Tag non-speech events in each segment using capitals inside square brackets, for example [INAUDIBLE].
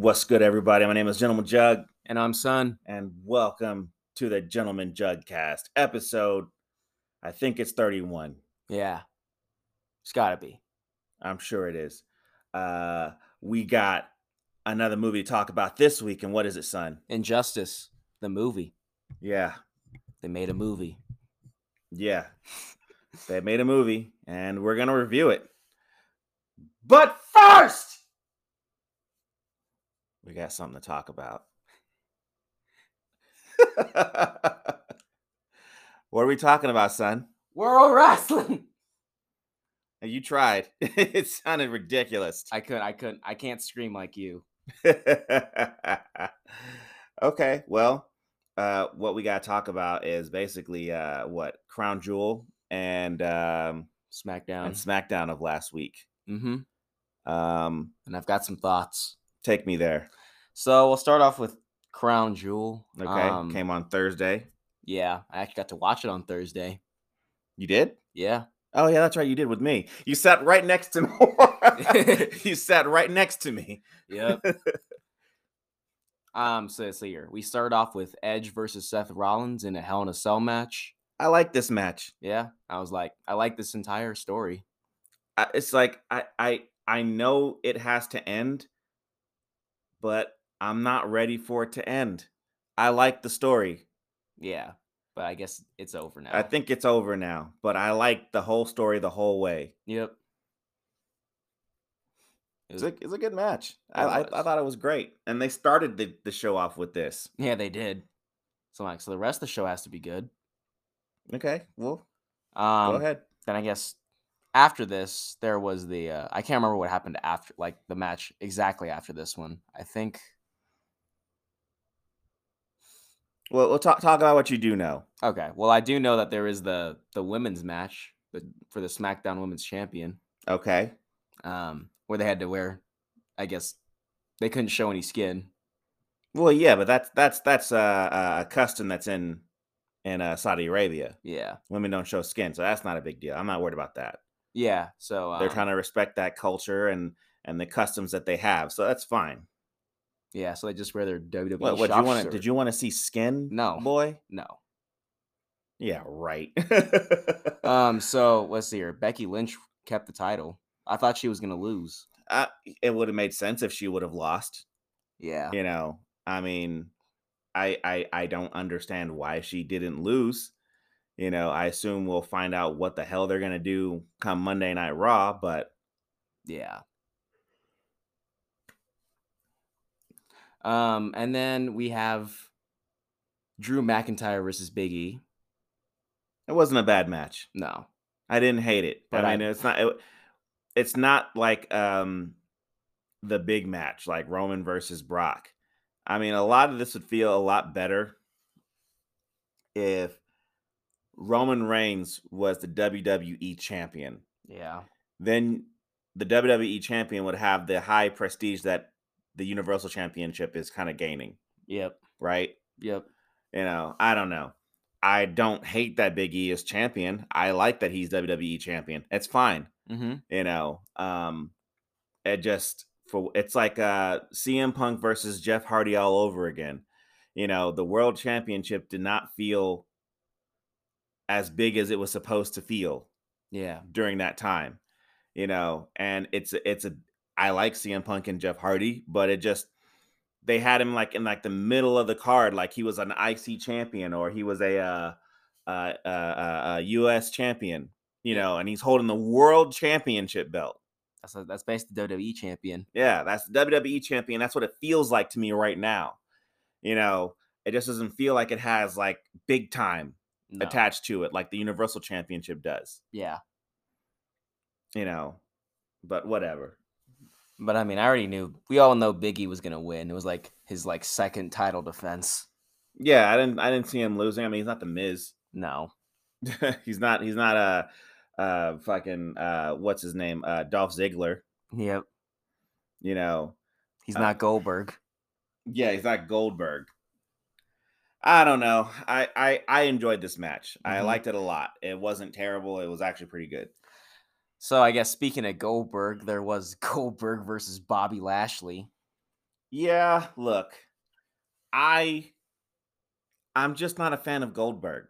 What's good, everybody? My name is Gentleman Jugg, And I'm Son. and welcome to the Gentleman Jugcast episode. I think it's 31. Yeah. It's gotta be. I'm sure it is. Uh, we got another movie to talk about this week, and what is it, son? Injustice, the movie. Yeah, They made a movie. yeah. they made a movie, and we're gonna review it. But first, we got something to talk about. [LAUGHS] what are we talking about, son? World Wrestling. [LAUGHS] You tried. [LAUGHS] it sounded ridiculous. I could I couldn't I can't scream like you. okay, well, uh, what we got to talk about is basically uh, what Crown Jewel and um, SmackDown. and SmackDown of last week. mm-hmm. Um, And I've got some thoughts. take me there. So we'll start off with Crown Jewel. Okay, Um, came on Thursday. Yeah, I actually got to watch it on Thursday. You did? Yeah. Oh yeah, that's right. You did with me. You sat right next to [LAUGHS] me. [LAUGHS] you sat right next to me. Yep. [LAUGHS] um, so let's see here. We start off with Edge versus Seth Rollins in a Hell in a Cell match. I like this match. Yeah. I was like, I like this entire story. I, it's like I I I know it has to end, but I'm not ready for it to end. I like the story. Yeah. But I guess it's over now. I think it's over now, but I like the whole story the whole way. Yep. It It's was- a, it's a good match. I, I, I thought it was great, and they started the, the show off with this. yeah, they did. So like, so the rest of the show has to be good. Okay, well, Um, go ahead. Then I guess after this, there was the uh, I can't remember what happened after like the match exactly after this one. I think Well, we'll talk talk about what you do know. okay. Well, I do know that there is the the women's match for the SmackDown Women's Champion, Okay, um, where they had to wear, I guess they couldn't show any skin. well, yeah, but that's that's that's uh, a custom that's in in uh, Saudi Arabia. Yeah, Women don't show skin, so that's not a big deal. I'm not worried about that. yeah. So They're um, trying to respect that culture and and the customs that they have, so that's fine. Yeah. So they just wear their WWE. What, what you want? Did you want to see skin? No. boy. No. Yeah, right. Um. [LAUGHS] So let's see here. Becky Lynch kept the title. I thought she was gonna lose. uh, it would have made sense if she would have lost. Yeah. You know, I mean, I I I don't understand why she didn't lose. You know, I assume we'll find out what the hell they're gonna do come Monday Night Raw, but Yeah. Um, and then we have Drew McIntyre versus Big E. it wasn't a bad match. No. I didn't hate it. But I I- mean, it's not. It, it's not like um the big match like Roman versus Brock. I mean, a lot of this would feel a lot better if Roman Reigns was the WWE champion. Yeah. Then the WWE champion would have the high prestige that the Universal Championship is kind of gaining, Yep. right? Yep. You know, I don't know. I don't hate that Big E is champion. I like that he's WWE champion. It's fine. Mm-hmm. You know, um, it just for it's like uh CM Punk versus Jeff Hardy all over again. You know, the World Championship did not feel as big as it was supposed to feel Yeah. during that time. You know, and it's a- it's a I like CM Punk and Jeff Hardy, but it just they had him like in like the middle of the card, like he was an IC champion or he was a uh, uh, uh, uh, U.S. champion, you know, and he's holding the world championship belt. That's a, that's basically WWE champion. Yeah, that's the WWE champion. That's what it feels like to me right now. You know, it just doesn't feel like it has like big time No. attached to it, like the Universal Championship does. Yeah. You know, but whatever. But I mean, I already knew. We all know Big E was gonna win. It was like his like second title defense. Yeah, I didn't. I didn't see him losing. I mean, he's not the Miz. No. [LAUGHS] he's not. He's not a, uh, fucking uh, what's his name? Uh, Dolph Ziggler. Yep. You know. He's Uh, not Goldberg. Yeah, he's not Goldberg. I don't know. I I, I enjoyed this match. I Mhm. liked it a lot. It wasn't terrible. It was actually pretty good. So I guess speaking of Goldberg, there was [LAUGHS] Goldberg versus Bobby Lashley. Yeah, look, I I'm just not a fan of Goldberg.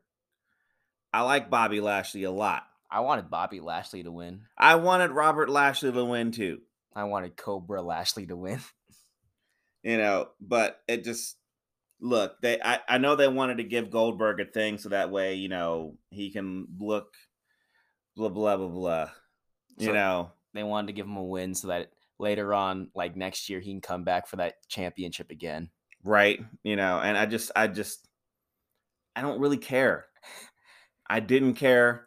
I like Bobby Lashley a lot. I wanted Bobby Lashley to win. I wanted Robert Lashley to win too. I wanted Cobra Lashley to win. [LAUGHS] You know, but it just look, they I, I know they wanted to give Goldberg a thing so that way, you know, he can look blah blah blah blah. You So- know. They wanted to give him a win so that later on, like next year, he can come back for that championship again. right you know and i just i just i don't really care i didn't care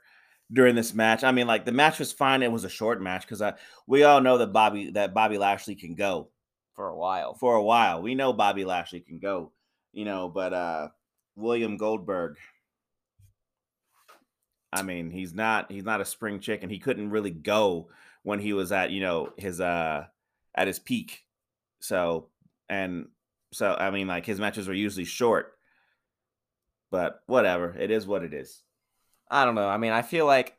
during this match i mean like the match was fine it was a short match because i we all know that bobby that bobby lashley can go For a while. for a while we know bobby lashley can go you know but uh william goldberg i mean he's not he's not a spring chicken he couldn't really go when he was at you know his uh at his peak so and so i mean like his matches were usually short but whatever it is what it is I don't know. I mean, I feel like,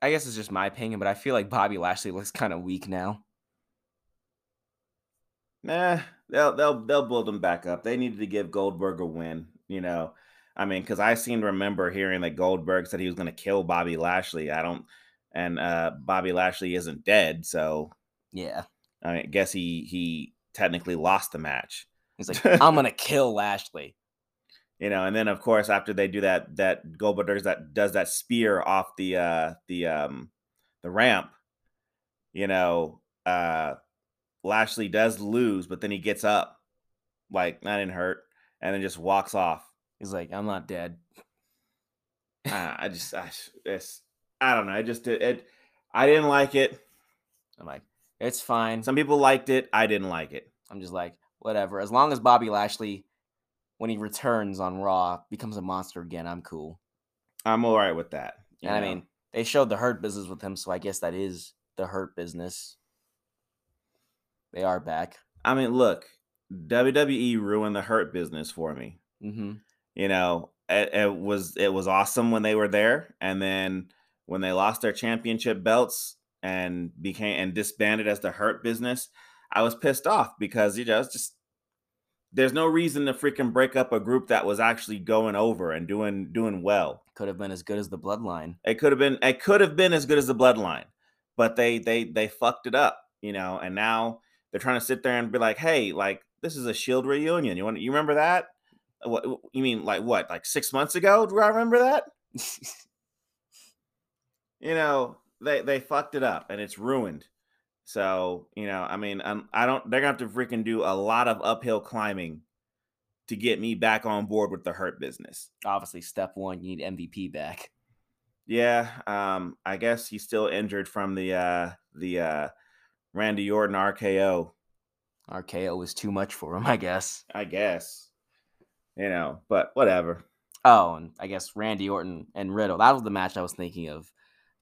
I guess it's just my opinion, but I feel like Bobby Lashley looks kind of weak now. Nah, they'll they'll they'll build him back up. They needed to give Goldberg a win, you know. I mean, because I seem to remember hearing that Goldberg said he was going to kill Bobby Lashley. I don't, and uh Bobby Lashley isn't dead, so Yeah. I mean, guess he he technically lost the match, He's like, [LAUGHS] I'm going to kill Lashley. you know. And then of course after they do that, that Goldberg does that does that spear off the uh the um the ramp, you know. uh Lashley does lose, but then he gets up, like that didn't hurt, and then just walks off. He's like, I'm not dead. Ah, I just, I, it's, I don't know. I just, it, it, I didn't like it. I'm like, it's fine. Some people liked it. I didn't like it. I'm just like, whatever. As long as Bobby Lashley, when he returns on Raw, becomes a monster again, I'm cool. I'm all right with that. And I mean, they showed the hurt business with him, so I guess that is the hurt business. They are back. I mean, look, WWE ruined the hurt business for me. Mm-hmm. You know, it, it was it was awesome when they were there, and then when they lost their championship belts and became and disbanded as the hurt business, I was pissed off because you know it's just there's no reason to freaking break up a group that was actually going over and doing doing well. Could have been as good as the Bloodline. It could have been it could have been as good as the bloodline, but they they they fucked it up, you know, and now they're trying to sit there and be like, "Hey, like this is a Shield reunion. You want you remember that? What you mean like what? Like 6 months ago? Do I remember that? [LAUGHS] You know, they they fucked it up and it's ruined. So, you know, I mean, um, I don't they're to have to freaking do a lot of uphill climbing to get me back on board with the hurt business. Obviously, step one, you need MVP back. Yeah, um, I guess he's still injured from the uh the uh Randy Orton RKO, RKO was too much for him, I guess. I guess. You know, but whatever. Oh, and I guess Randy Orton and Riddle. That was the match I was thinking of.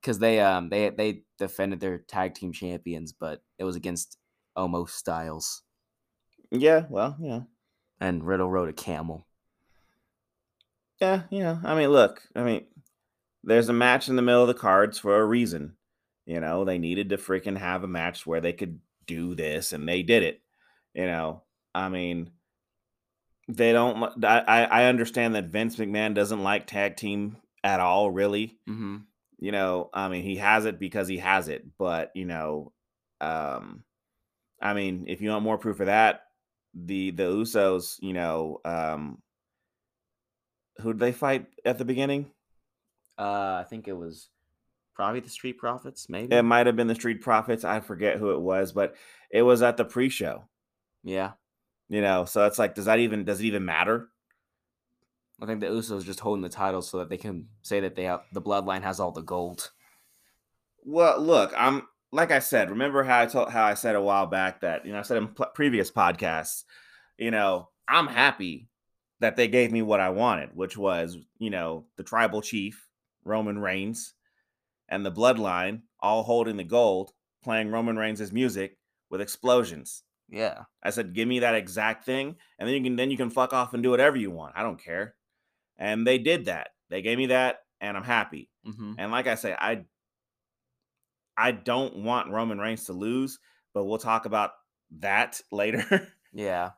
Because they um they they defended their tag team champions, but it was against Omos Styles. Yeah, well, yeah. And Riddle rode a camel. Yeah, yeah. I mean, look, I mean, there's a match in the middle of the cards for a reason. You know, they needed to freaking have a match where they could do this, and they did it. You know, I mean, they don't. I I understand that Vince McMahon doesn't like tag team at all, really. Mm-hmm. You know, I mean, he has it because he has it, but you know, um, I mean, if you want more proof of that, the the Usos, you know, um, who did they fight at the beginning? Uh, I think it was probably the Street Profits, maybe. It might have been the Street Profits. I forget who it was, but it was at the pre-show. yeah, You know, so it's like, does that even does it even matter? I think the Usos just holding the title so that they can say that they have the Bloodline has all the gold. Well, look, I'm like I said. Remember how I told how I said a while back that you know I said in pl- previous podcasts. You know, I'm happy that they gave me what I wanted, which was you know the tribal chief Roman Reigns and the Bloodline all holding the gold, playing Roman Reigns' music with explosions. Yeah, I said, give me that exact thing, and then you can then you can fuck off and do whatever you want. I don't care. And they did that. They gave me that, and I'm happy. mm-hmm. And like I say, I I don't want Roman Reigns to lose, but we'll talk about that [LAUGHS] later. Yeah.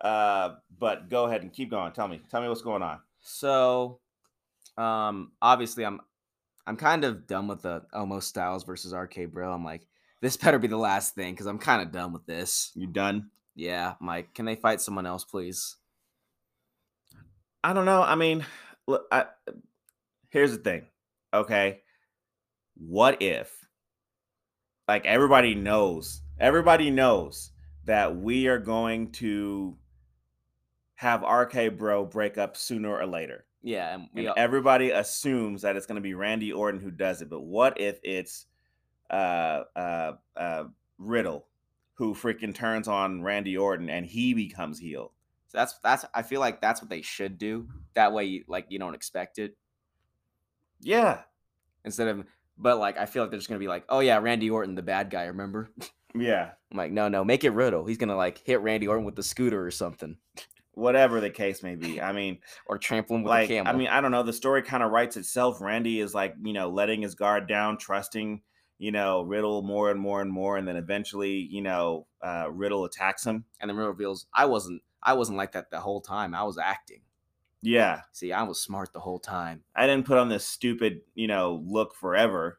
Uh, but go ahead and keep going. Tell me, tell me what's going on. So, um, obviously, I'm, I'm kind of done with the Omos Styles versus RK Bro. I'm like, this better be the last thing because I'm kind of done with this. You done? Yeah, I'm can they fight someone else, please? I don't know. I mean, look, I, here's the thing. Okay, what if, like, everybody knows, everybody knows that we are going to have RK Bro break up sooner or later. Yeah, and And all- everybody assumes that it's going to be Randy Orton who does it. But what if it's uh, uh, uh, Riddle who freaking turns on Randy Orton and he becomes heel? So that's that's. I feel like that's what they should do. That way, you, like, you don't expect it Yeah, instead of. But like, I feel like they're just gonna be like, oh yeah, Randy Orton, the bad guy. Remember? [LAUGHS] yeah. I'm like, no, no, make it Riddle. He's gonna like hit Randy Orton with the scooter or something, Whatever the case may be. I mean, [LAUGHS] or trample him with like a camel. I mean, I don't know. The story kind of writes itself. Randy is like, you know, letting his guard down, trusting, you know, Riddle more and more and more, and then eventually, you know, uh, Riddle attacks him. and then Riddle reveals, I wasn't, I wasn't like that the whole time. I was acting. Yeah, See, I was smart the whole time. I didn't put on this stupid, you know, look forever.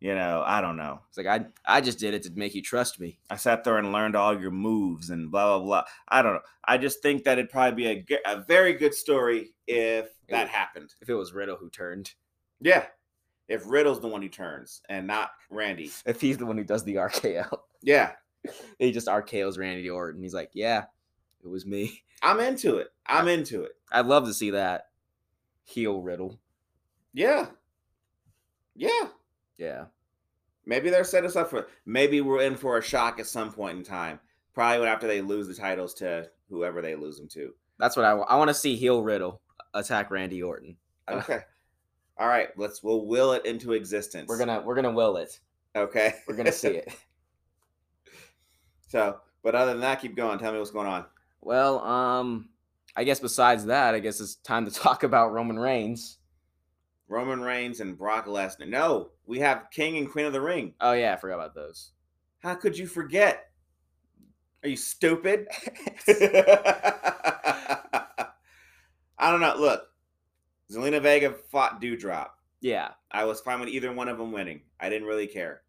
You know, I don't know. It's like I, I just did it to make you trust me. I sat there and learned all your moves and blah blah blah. I don't know. I just think that it'd probably be a, a very good story if that happened. If it was Riddle who turned, Yeah, if Riddle's the one who turns and not Randy. if he's the one who does the RKO, Yeah, [LAUGHS] he just RKO's Randy Orton. He's like, yeah, it was me. I'm into it. I'm into it. I'd love to see that heel Riddle. Yeah. Yeah. Yeah, Maybe they're set us up for maybe we're in for a shock at some point in time. Probably after they lose the titles to whoever they lose them to. that's what I want. I want to see heel Riddle attack Randy Orton. Okay. All right, let's we'll will it into existence. We're gonna, we're gonna will it. Okay. We're gonna see it. [LAUGHS] so, but other than that, keep going. Tell me what's going on. Well, um, I guess besides that, I guess it's time to [LAUGHS] talk about Roman Reigns. Roman Reigns and Brock Lesnar. No, we have King and Queen of the Ring. Oh yeah, I forgot about those. How could you forget? Are you stupid? [LAUGHS] I don't know. Look, Zelina Vega fought Doudrop. Yeah, I was fine with either one of them winning. I didn't really care.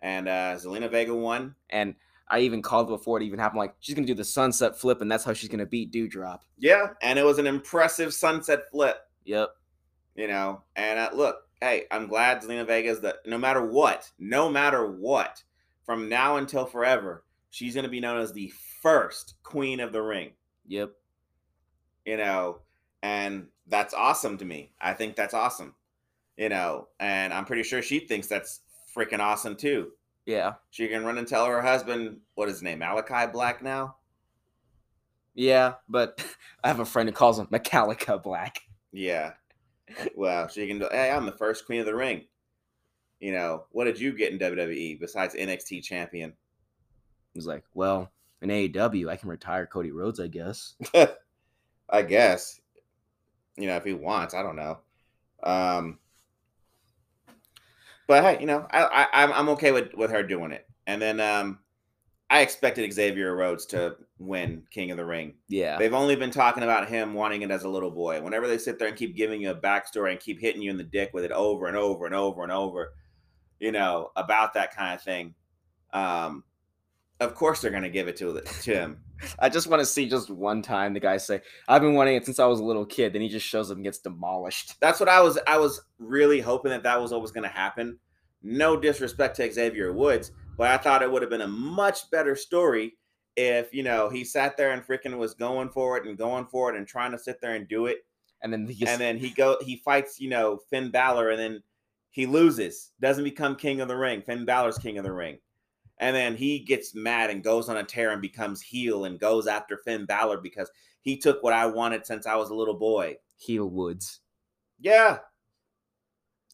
And uh Zelina Vega won. and I even called before it even happened. Like she's gonna do the sunset flip, and that's how she's gonna beat Doudrop. Yeah, and it was an impressive sunset flip. Yep. you know. And uh, look, hey, I'm glad Zelina Vega is the no matter what, no matter what, from now until forever, she's going to be known as the first queen of the ring. Yep. You know, and that's awesome to me. I think that's awesome. You know, and I'm pretty sure she thinks that's freaking awesome too. Yeah. She can run and tell her husband what is his name, Malakai Black now. Yeah. But [LAUGHS] I have a friend who calls him Metallica Black. Yeah. Well, she can. do- Hey, I'm the first queen of the ring. You know, what did you get in WWE besides NXT champion? He's like, well, in AEW, I can retire Cody Rhodes, I guess. [LAUGHS] I guess. You know, if he wants, I don't know. Um, but hey, you know, I, I I'm I'm okay with with her doing it. And then um, I expected Xavier Rhodes to win King of the Ring. Yeah. They've only been talking about him wanting it as a little boy. Whenever they sit there and keep giving you a backstory and keep hitting you in the dick with it over and over and over and over, you know, about that kind of thing. Um, of course they're gonna give it to to him. I just want to see just one time the guy say, I've been wanting it since I was a little kid. Then he just shows up and gets demolished. That's what I was. I was really hoping that that was what was going to happen. No disrespect to Xavier Woods, but I thought it would have been a much better story if you know he sat there and freaking was going for it and going for it and trying to sit there and do it, And then he gets, and then he go he fights you know Finn Balor and then he loses, doesn't become King of the Ring. Finn Balor's King of the Ring. And then he gets mad and goes on a tear and becomes heel and goes after Finn Balor because he took what I wanted since I was a little boy. heel Woods. Yeah,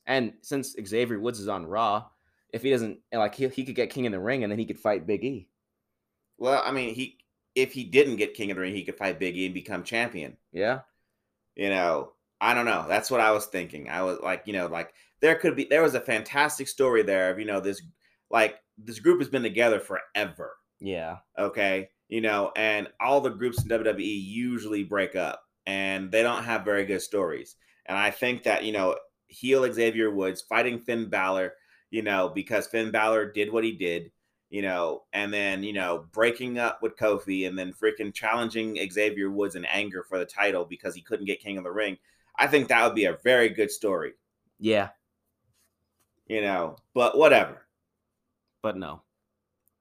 And since Xavier Woods is on Raw, if he doesn't like he, he could get King in the Ring and then he could fight Big E. Well, I mean, he if he didn't get King of the Ring, he could fight Big E and become champion. Yeah. You know, I don't know. That's what I was thinking. I was like, you know, like there could be there was a fantastic story there of you know this like this group has been together forever. Yeah. Okay. You know, and all the groups in WWE usually break up and they don't have very good stories. And I think that, you know, heel Xavier Woods fighting Finn Balor, you know, because Finn Balor did what he did, you know, and then, you know, breaking up with Kofi and then freaking challenging Xavier Woods in anger for the title because he couldn't get King of the Ring. I think that would be a very good story, Yeah. you know, but whatever. But no.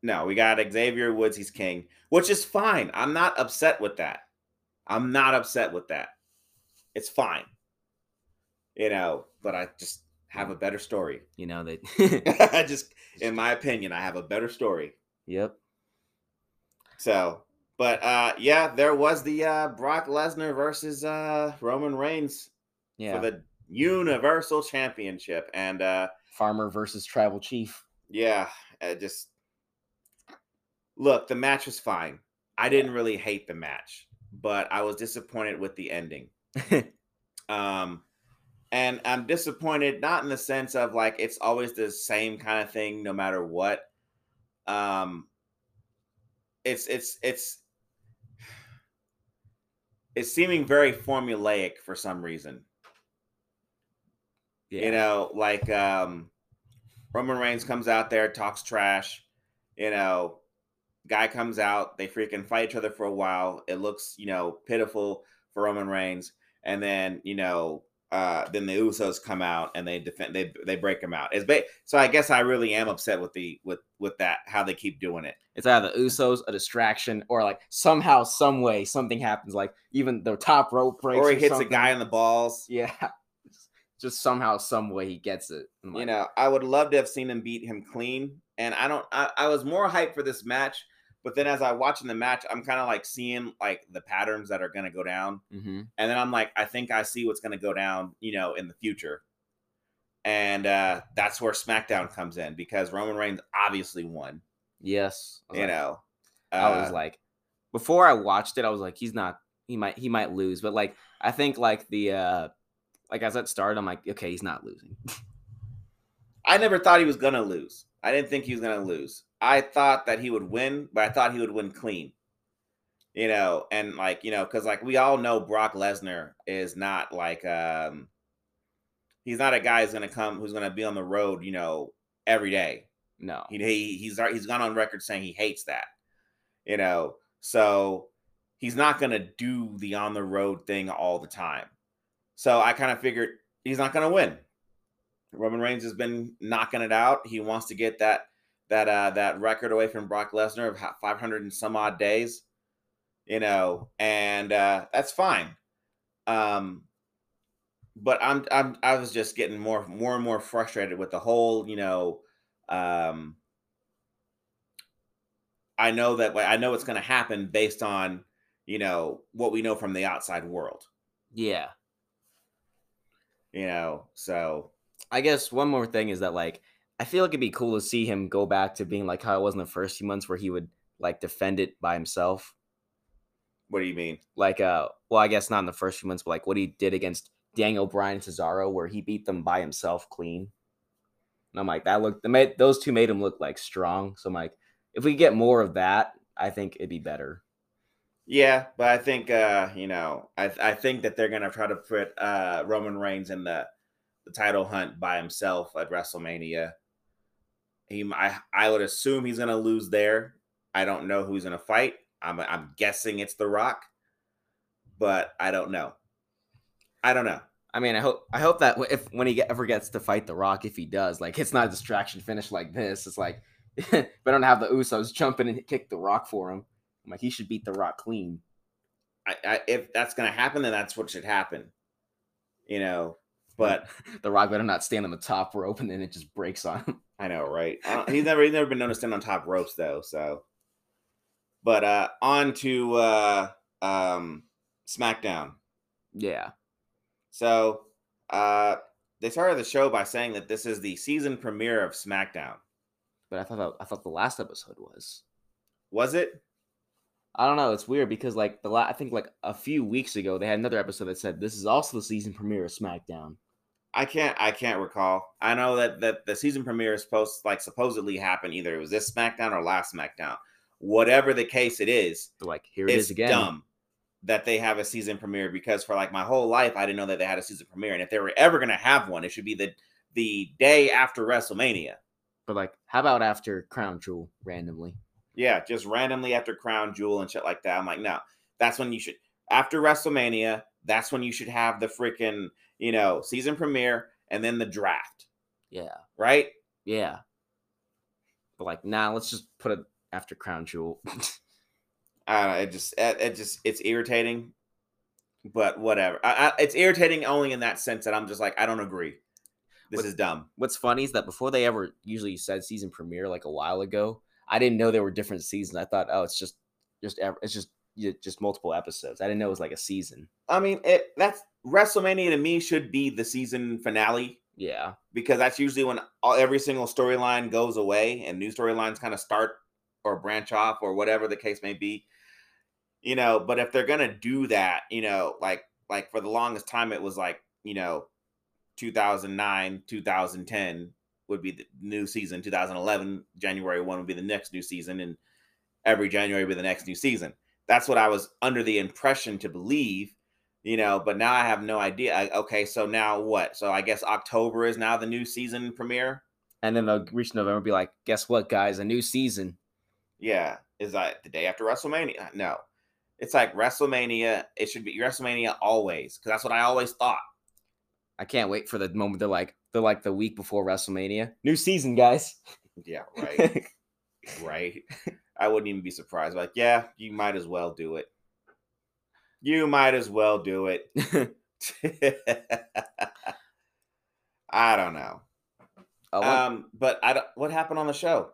No, we got Xavier Woods, he's king, which is fine. I'm not upset with that. I'm not upset with that. It's fine. You know, but I just have a better story. [LAUGHS] You know, they I [LAUGHS] just in my opinion, I have a better story. Yep. So, but uh yeah, there was the uh Brock Lesnar versus uh Roman Reigns Yeah. for the Universal Championship and uh Farmer versus Tribal Chief. yeah, uh, just look, the match was fine. I didn't really hate the match, but I was disappointed with the ending. [LAUGHS] Um, and I'm disappointed not in the sense of like it's always the same kind of thing no matter what. Um, it's it's it's it's seeming very formulaic for some reason. yeah. You know, like um Roman Reigns comes out there, talks trash, you know, guy comes out, they freaking fight each other for a while. It looks, you know, pitiful for Roman Reigns. And then, you know, uh then the Usos come out and they defend they they break him out. It's ba- so I guess I really am upset with the with with that how they keep doing it. It's either the Usos, a distraction, or like somehow, some way, something happens. Like even the top rope breaks, Or he hits something. a guy in the balls. Yeah, just somehow, some way, he gets it. You know, I would love to have seen him beat him clean. And I don't I, I was more hyped for this match, but then as I watching the match, I'm kind of like seeing like the patterns that are gonna go down. mhm. And then I'm like, I think I see what's gonna go down, you know, in the future. And uh that's where SmackDown comes in because Roman Reigns obviously won. yes, You like- know. I was Uh, like, before I watched it, I was like, he's not. He might. He might lose. But like, I think like the uh like as it started, I'm like, okay, he's not losing. [LAUGHS] I never thought he was gonna lose. I didn't think he was gonna lose. I thought that he would win, but I thought he would win clean. You know, and like you know, because like we all know, Brock Lesnar is not like um, he's not a guy who's gonna come who's gonna be on the road, you know, every day. No. He, he he's he's gone on record saying he hates that. You know, so he's not gonna do the on the road thing all the time. So I kind of figured he's not gonna win. Roman Reigns has been knocking it out. He wants to get that that uh that record away from Brock Lesnar of 500 and some odd days. You know, and uh that's fine. Um but I'm I'm I was just getting more more and more frustrated with the whole, you know, um I know that I know it's going to happen based on, you know, what we know from the outside world, Yeah. You know. So, I guess one more thing is that like I feel like it'd be cool to see him go back to being like how it was in the first few months where he would like defend it by himself. what do you mean? Like uh well, I guess not in the first few months, but like what he did against Daniel Bryan and Cesaro, where he beat them by himself clean. And I'm like, that looked made those two made him look like strong. So I'm like, if we get more of that, I think it'd be better. Yeah, but I think uh, you know, I I think that they're gonna try to put uh Roman Reigns in the the title hunt by himself at WrestleMania. He I I would assume he's gonna lose there. I don't know who's gonna fight. I'm I'm guessing it's The Rock, but I don't know. I don't know. I mean, I hope I hope that if when he ever gets to fight The Rock, if he does, like it's not a distraction finish like this. It's like [LAUGHS] they don't have the Usos jump in and kick The Rock for him. I'm like, he should beat The Rock clean. I, I if that's gonna happen, then that's what should happen. You know, [LAUGHS] but The Rock better not stand on the top rope and then it just breaks on him. I know, right? I don't- he's never he's never been known to stand on top ropes though. So, but uh on to uh um SmackDown. Yeah. So uh they started the show by saying that this is the season premiere of SmackDown. But I thought I thought the last episode was. Was it? I don't know. It's weird because like the la- I think like a few weeks ago they had another episode that said this is also the season premiere of SmackDown. I can't I can't recall. I know that that the season premiere is supposed like supposedly happen either it was this SmackDown or last SmackDown. whatever the case it is, They're like, here it it's is again. dumb that they have a season premiere because for like my whole life I didn't know that they had a season premiere, and if they were ever gonna have one, it should be the the day after WrestleMania. But like, how about after Crown Jewel randomly? Yeah, just randomly after Crown Jewel and shit like that. I'm like, no, that's when you should after WrestleMania. That's when you should have the freaking you know season premiere and then the draft, Yeah, right? yeah. But like, nah, let's just put it after Crown Jewel. [LAUGHS] I don't know, it just it, it just it's irritating, but whatever. I, I, it's irritating only in that sense that I'm just like I don't agree. This What- is dumb. What's funny is that before they ever usually said season premiere, like a while ago, I didn't know there were different seasons. I thought, oh, it's just, just, it's just, just multiple episodes. I didn't know it was like a season. I mean, it that's WrestleMania to me should be the season finale Yeah, because that's usually when all, every single storyline goes away and new storylines kind of start or branch off or whatever the case may be. You know, but if they're gonna do that, you know, like like for the longest time it was like you know, 2009, 2010 would be the new season. 2011 January one would be the next new season, and every January would be the next new season. That's what I was under the impression to believe you know but now i have no idea. I, okay so now what? So i guess october is now the new season premiere? And then they'll reach November, be like, guess what, guys, a new season. yeah. Is that the day after wrestlemania? No. It's like wrestlemania it should be wrestlemania always because that's what i always thought I can't wait for the moment they're like, they're like the week before WrestleMania, new season, guys. yeah [LAUGHS] right. Right. I wouldn't even be surprised. Like yeah you might as well do it. You might as well do it. [LAUGHS] I don't know. Uh, one- um but i don't what happened on the show?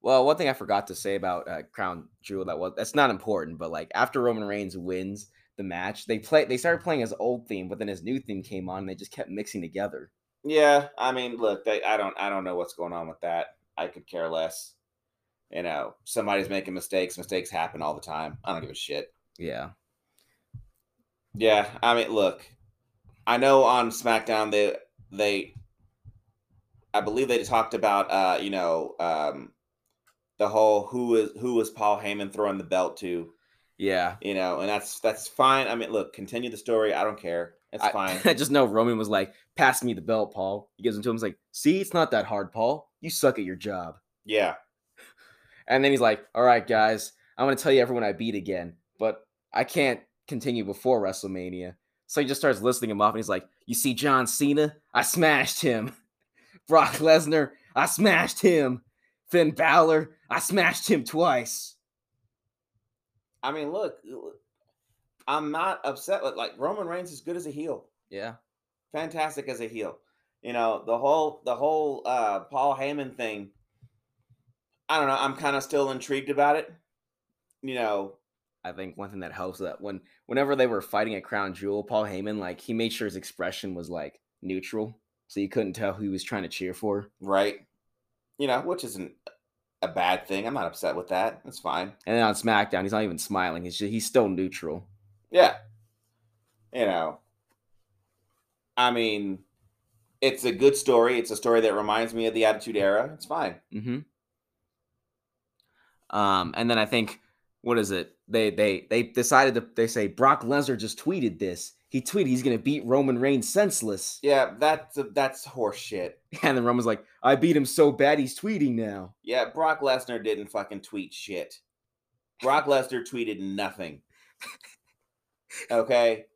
Well, one thing I forgot to say about uh, Crown Jewel that was that's not important, but like after Roman Reigns wins the match, they play they started playing his old theme, but then his new theme came on, and they just kept mixing together. Yeah, I mean, look, they, I don't, I don't know what's going on with that. I could care less. You know, somebody's making mistakes. Mistakes happen all the time. I don't give a shit. Yeah, Yeah, I mean, look, I know on SmackDown they, they, I believe they talked about, uh, you know, um, the whole who is who was Paul Heyman throwing the belt to, yeah. you know, and that's that's fine. I mean, look, continue the story. I don't care. It's I, fine. [LAUGHS] I just know Roman was like, "Pass me the belt, Paul." He gives him to him. He's like, "See, it's not that hard, Paul. You suck at your job." yeah, And then he's like, "All right, guys, I'm gonna tell you everyone I beat again, but I can't continue before WrestleMania." So he just starts listing him off, and he's like, "You see, John Cena, I smashed him. [LAUGHS] Brock Lesnar, I smashed him. Finn Balor, I smashed him twice." I mean, look, I'm not upset with like Roman Reigns is good as a heel. Yeah, fantastic as a heel. You know, the whole the whole uh Paul Heyman thing. I don't know. I'm kind of still intrigued about it. You know, I think one thing that helps that when whenever they were fighting at Crown Jewel, Paul Heyman like he made sure his expression was like neutral, so you couldn't tell who he was trying to cheer for. right? You know, which isn't a bad thing. I'm not upset with that. It's fine. And then on SmackDown, he's not even smiling. He's just, he's still neutral. Yeah. You know, I mean, it's a good story. It's a story that reminds me of the Attitude Era. It's fine. Mm-hmm. Um, and then I think what is it? They they they decided to they say Brock Lesnar just tweeted this. He tweeted he's gonna beat Roman Reigns senseless. Yeah, that's that's horseshit. [LAUGHS] And then Roman's like, I beat him so bad he's tweeting now. Yeah, Brock Lesnar didn't fucking tweet shit. Brock Lesnar tweeted nothing. [LAUGHS] Okay?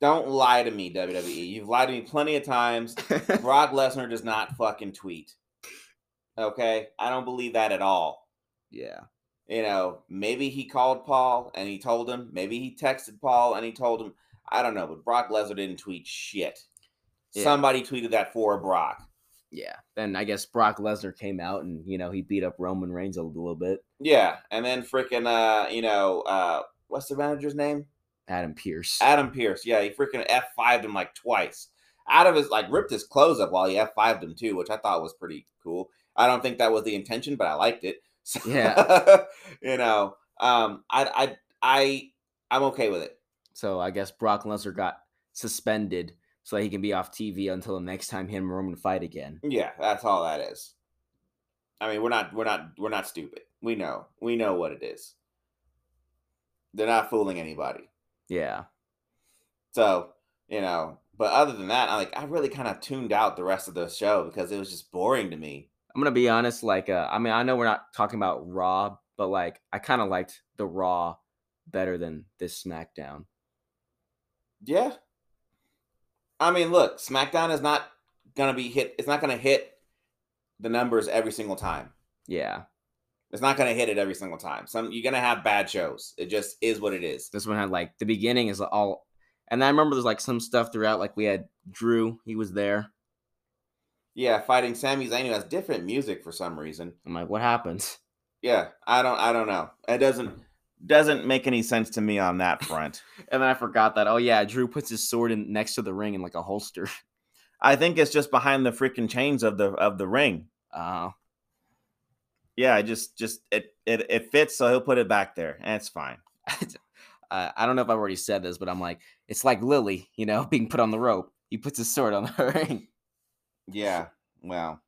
Don't lie to me, WWE. You've lied to me plenty of times. [LAUGHS] Brock Lesnar does not fucking tweet. Okay? I don't believe that at all. yeah. You know, maybe he called Paul and he told him. Maybe he texted Paul and he told him. I don't know, but Brock Lesnar didn't tweet shit. Yeah. Somebody tweeted that for Brock. Yeah. Then I guess Brock Lesnar came out and you know he beat up Roman Reigns a little bit. Yeah, and then freaking uh, you know, uh what's the manager's name? Adam Pearce. Adam Pearce. Yeah, he freaking F5'd him like twice. Out of his like ripped his clothes up while he F5'd him too, which I thought was pretty cool. I don't think that was the intention, but I liked it. So, Yeah. [LAUGHS] you know, um I I I I'm okay with it. So I guess Brock Lesnar got suspended so that he can be off TV until the next time him and Roman fight again. Yeah, that's all that is. I mean, we're not we're not we're not stupid. We know. We know what it is. They're not fooling anybody. Yeah. So, you know, but other than that, I like I really kind of tuned out the rest of the show because it was just boring to me. I'm gonna be honest. Like, uh, I mean, I know we're not talking about Raw, but like, I kind of liked the Raw better than this SmackDown. Yeah. I mean, look, SmackDown is not gonna be hit. It's not gonna hit the numbers every single time. Yeah. It's not gonna hit it every single time. Some you're gonna have bad shows. It just is what it is. This one had like the beginning is all, and I remember there's like some stuff throughout. Like we had Drew, he was there. Yeah, fighting Sami Zayn who has different music for some reason. I'm like, what happens? Yeah, I don't I don't know. It doesn't doesn't make any sense to me on that front. [LAUGHS] And then I forgot that. Oh yeah, Drew puts his sword in next to the ring in like a holster. [LAUGHS] I think it's just behind the freaking chains of the of the ring. Uh, Yeah, I just just it it it fits, so he'll put it back there, and it's fine. [LAUGHS] uh, I don't know if I've already said this, but I'm like, it's like Lily, you know, being put on the rope. He puts his sword on the ring. Yeah, well,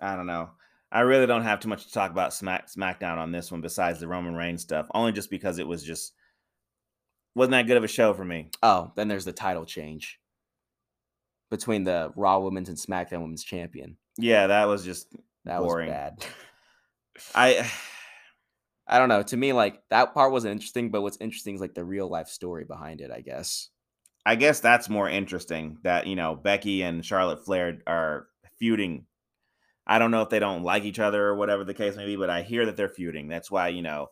I don't know. I really don't have too much to talk about Smack SmackDown on this one, besides the Roman Reigns stuff. Only just because it was just wasn't that good of a show for me. Oh, then there's the title change between the Raw Women's and SmackDown Women's Champion. Yeah, that was just That Boring. was bad. [LAUGHS] I. [SIGHS] I don't know. To me, like that part wasn't interesting, but what's interesting is like the real life story behind it. I guess. I guess that's more interesting that, you know, Becky and Charlotte Flair are feuding. I don't know if they don't like each other or whatever the case may be, but I hear that they're feuding. That's why, you know,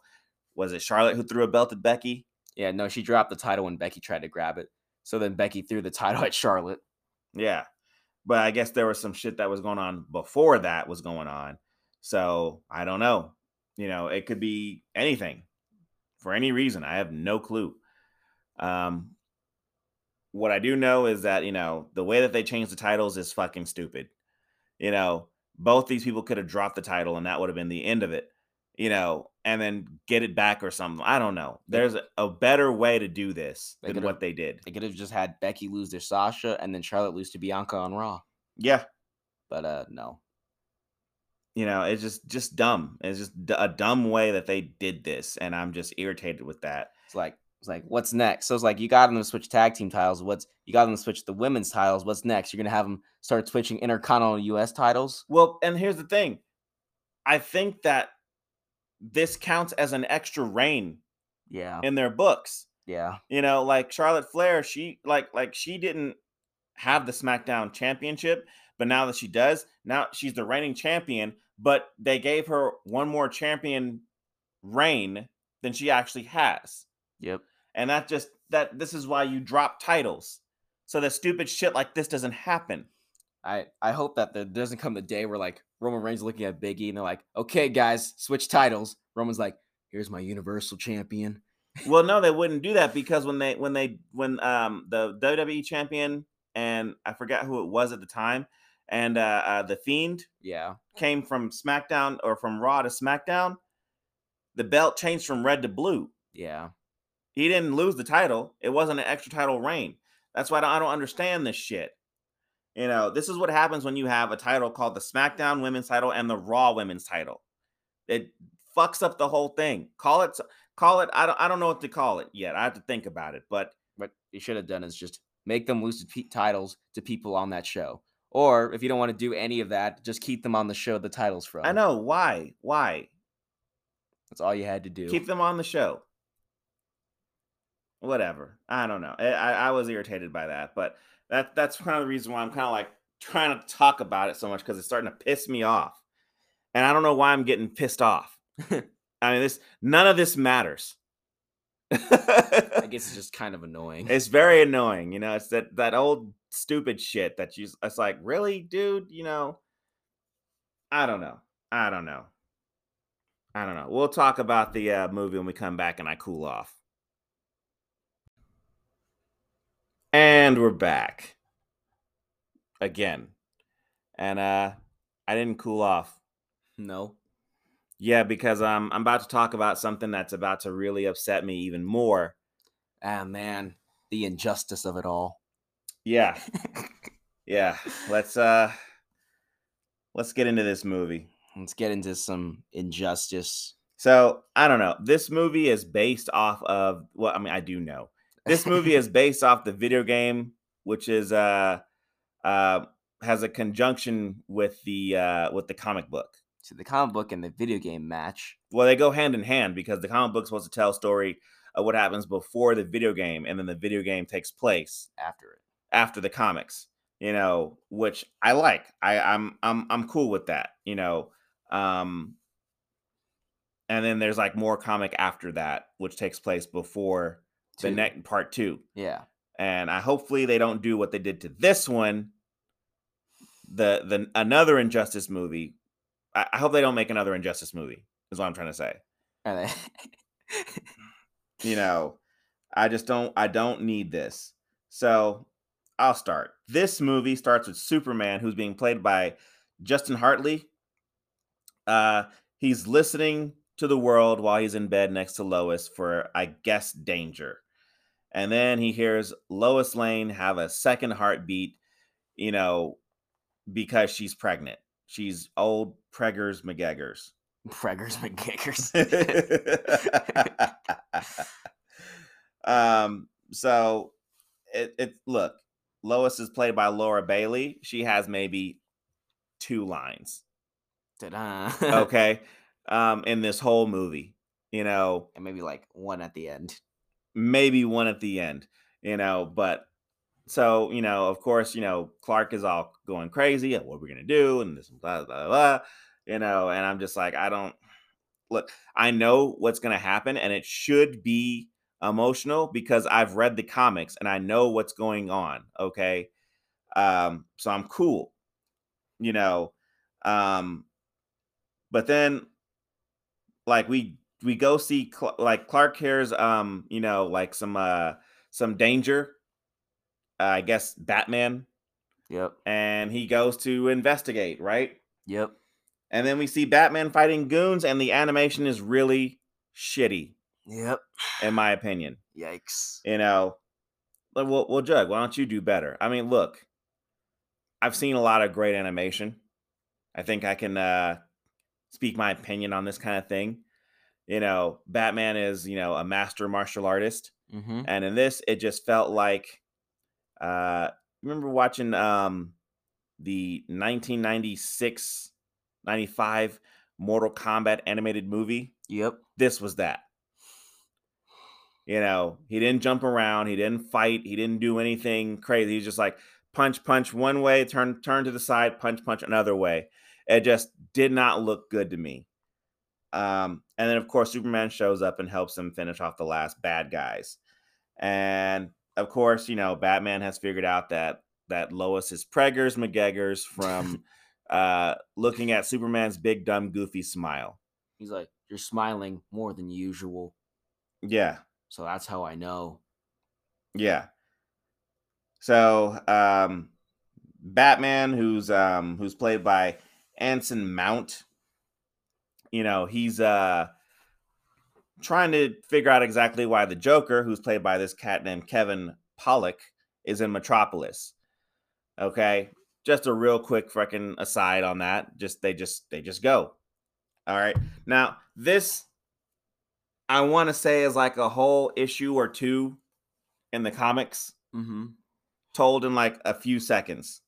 was it Charlotte who threw a belt at Becky? Yeah, no, she dropped the title when Becky tried to grab it. So then Becky threw the [LAUGHS] title at Charlotte. Yeah. But I guess there was some shit that was going on before that was going on. So I don't know. You know, it could be anything for any reason. I have no clue. Um, what I do know is that, you know, the way that they changed the titles is fucking stupid. You know, both these people could have dropped the title and that would have been the end of it, you know, and then get it back or something. I don't know. There's a, a better way to do this They than what they did. They could have just had Becky lose to Sasha and then Charlotte lose to Bianca on Raw. Yeah. But uh no. you know it's just just dumb it's just d- a dumb way that they did this and i'm just irritated with that It's like it's like what's next? So it's like you got them to switch tag team titles. What's you got them to switch the women's titles? What's next? You're gonna have them start switching intercontinental US titles? well and here's the thing i think that this counts as an extra reign Yeah. in their books Yeah. you know like charlotte flair she like like she didn't have the smackdown championship but now that she does now she's the reigning champion but they gave her one more champion reign than she actually has Yep. And that just that this is why you drop titles. So that stupid shit like this doesn't happen. I I hope that there doesn't come the day where like Roman Reigns looking at Biggie and they're like, okay, guys, switch titles. Roman's like, here's my Universal Champion. Well, no, they wouldn't do that because when they when they when um the WWE champion and I forgot who it was at the time, and uh, uh the Fiend Yeah. came from SmackDown or from Raw to SmackDown, the belt changed from red to blue. Yeah. He didn't lose the title. It wasn't an extra title reign. That's why I don't, I don't understand this shit. You know, this is what happens when you have a title called the SmackDown Women's Title and the Raw Women's Title. It fucks up the whole thing. Call it, call it. I don't, I don't know what to call it yet. I have to think about it. But What you should have done is just make them lose the titles to people on that show. Or if you don't want to do any of that, just keep them on the show the titles from. I know why, why That's all you had to do. keep them on the show. Whatever. I don't know. I, I, I was irritated by that, but that that's kind of the reason why I'm kind of like trying to talk about it so much because it's starting to piss me off, and I don't know why I'm getting pissed off. [LAUGHS] I mean, this none of this matters. I guess it's just kind of [LAUGHS] annoying. it's very annoying, you know. It's that that old stupid shit that you. It's like, really, dude. You know, I don't know. I don't know. I don't know. We'll talk about the uh, movie when we come back and I cool off. And we're back again, and uh, I didn't cool off. no. Yeah, because um, I'm about to talk about something that's about to really upset me even more. Ah man, the injustice of it all. Yeah. [LAUGHS] yeah. Let's uh let's get into this movie. Let's get into some injustice. So I don't know. This movie is based off of well, I mean, I do know. This movie is based off the video game, which is uh uh has a conjunction with the uh with the comic book. So the comic book and the video game match. Well, they go hand in hand because the comic book's supposed to tell a story of what happens before the video game, and then the video game takes place after it. after the comics. You know, which I like. I, I'm I'm I'm cool with that. You know, um, and then there's like more comic after that, which takes place before the Two. next part two. Yeah. And I hopefully they don't do what they did to this one. The the another Injustice movie. I, I hope they don't make another Injustice movie. Is what I'm trying to say. Are they? [LAUGHS] you know i just don't i don't need this so i'll start this movie starts with superman who's being played by justin hartley uh he's listening to the world while he's in bed next to lois for i guess danger and then he hears lois lane have a second heartbeat you know because she's pregnant she's old preggers mcgeggers Preggers McGiggers. [LAUGHS] um, so it, it look, Lois is played by Laura Bailey. She has maybe two lines, Ta-da. [LAUGHS] okay, um, in this whole movie. You know, and maybe like one at the end. Maybe one at the end. You know, but so you know, of course, you know, Clark is all going crazy. What are we gonna do? And this blah blah blah. You know, and I'm just like, I don't look. I know what's gonna happen, and it should be emotional because I've read the comics and I know what's going on. Okay, um, so I'm cool. You know, um, but then like we we go see Cl- like Clark hears um you know like some uh some danger uh, I guess Batman Yep. and he goes to investigate right Yep. and then we see Batman fighting goons and the animation is really shitty Yep. in my opinion Yikes. you know like, well, well Jug why don't you do better I mean look I've seen a lot of great animation I think I can uh speak my opinion on this kind of thing you know Batman is you know a master martial artist. Mm-hmm. and in this it just felt like uh remember watching um the 1996 95 mortal kombat animated movie? Yep. this was that. You know he didn't jump around he didn't fight he didn't do anything crazy. He's just like punch punch one way turn turn to the side punch punch another way. It just did not look good to me um and then of course superman shows up and helps him finish off the last bad guys and of course you know batman has figured out that that lois is preggers mcgeggers from [LAUGHS] uh looking at superman's big dumb goofy smile He's like, you're smiling more than usual. yeah So that's how I know. Yeah. So, um Batman who's um who's played by Anson Mount, you know, he's uh trying to figure out exactly why the Joker, who's played by this cat named Kevin Pollak, is in Metropolis. Okay? Just a real quick freaking aside on that. Just they just they just go. All right. Now, this I want to say is like a whole issue or two in the comics Mm-hmm. told in like a few seconds.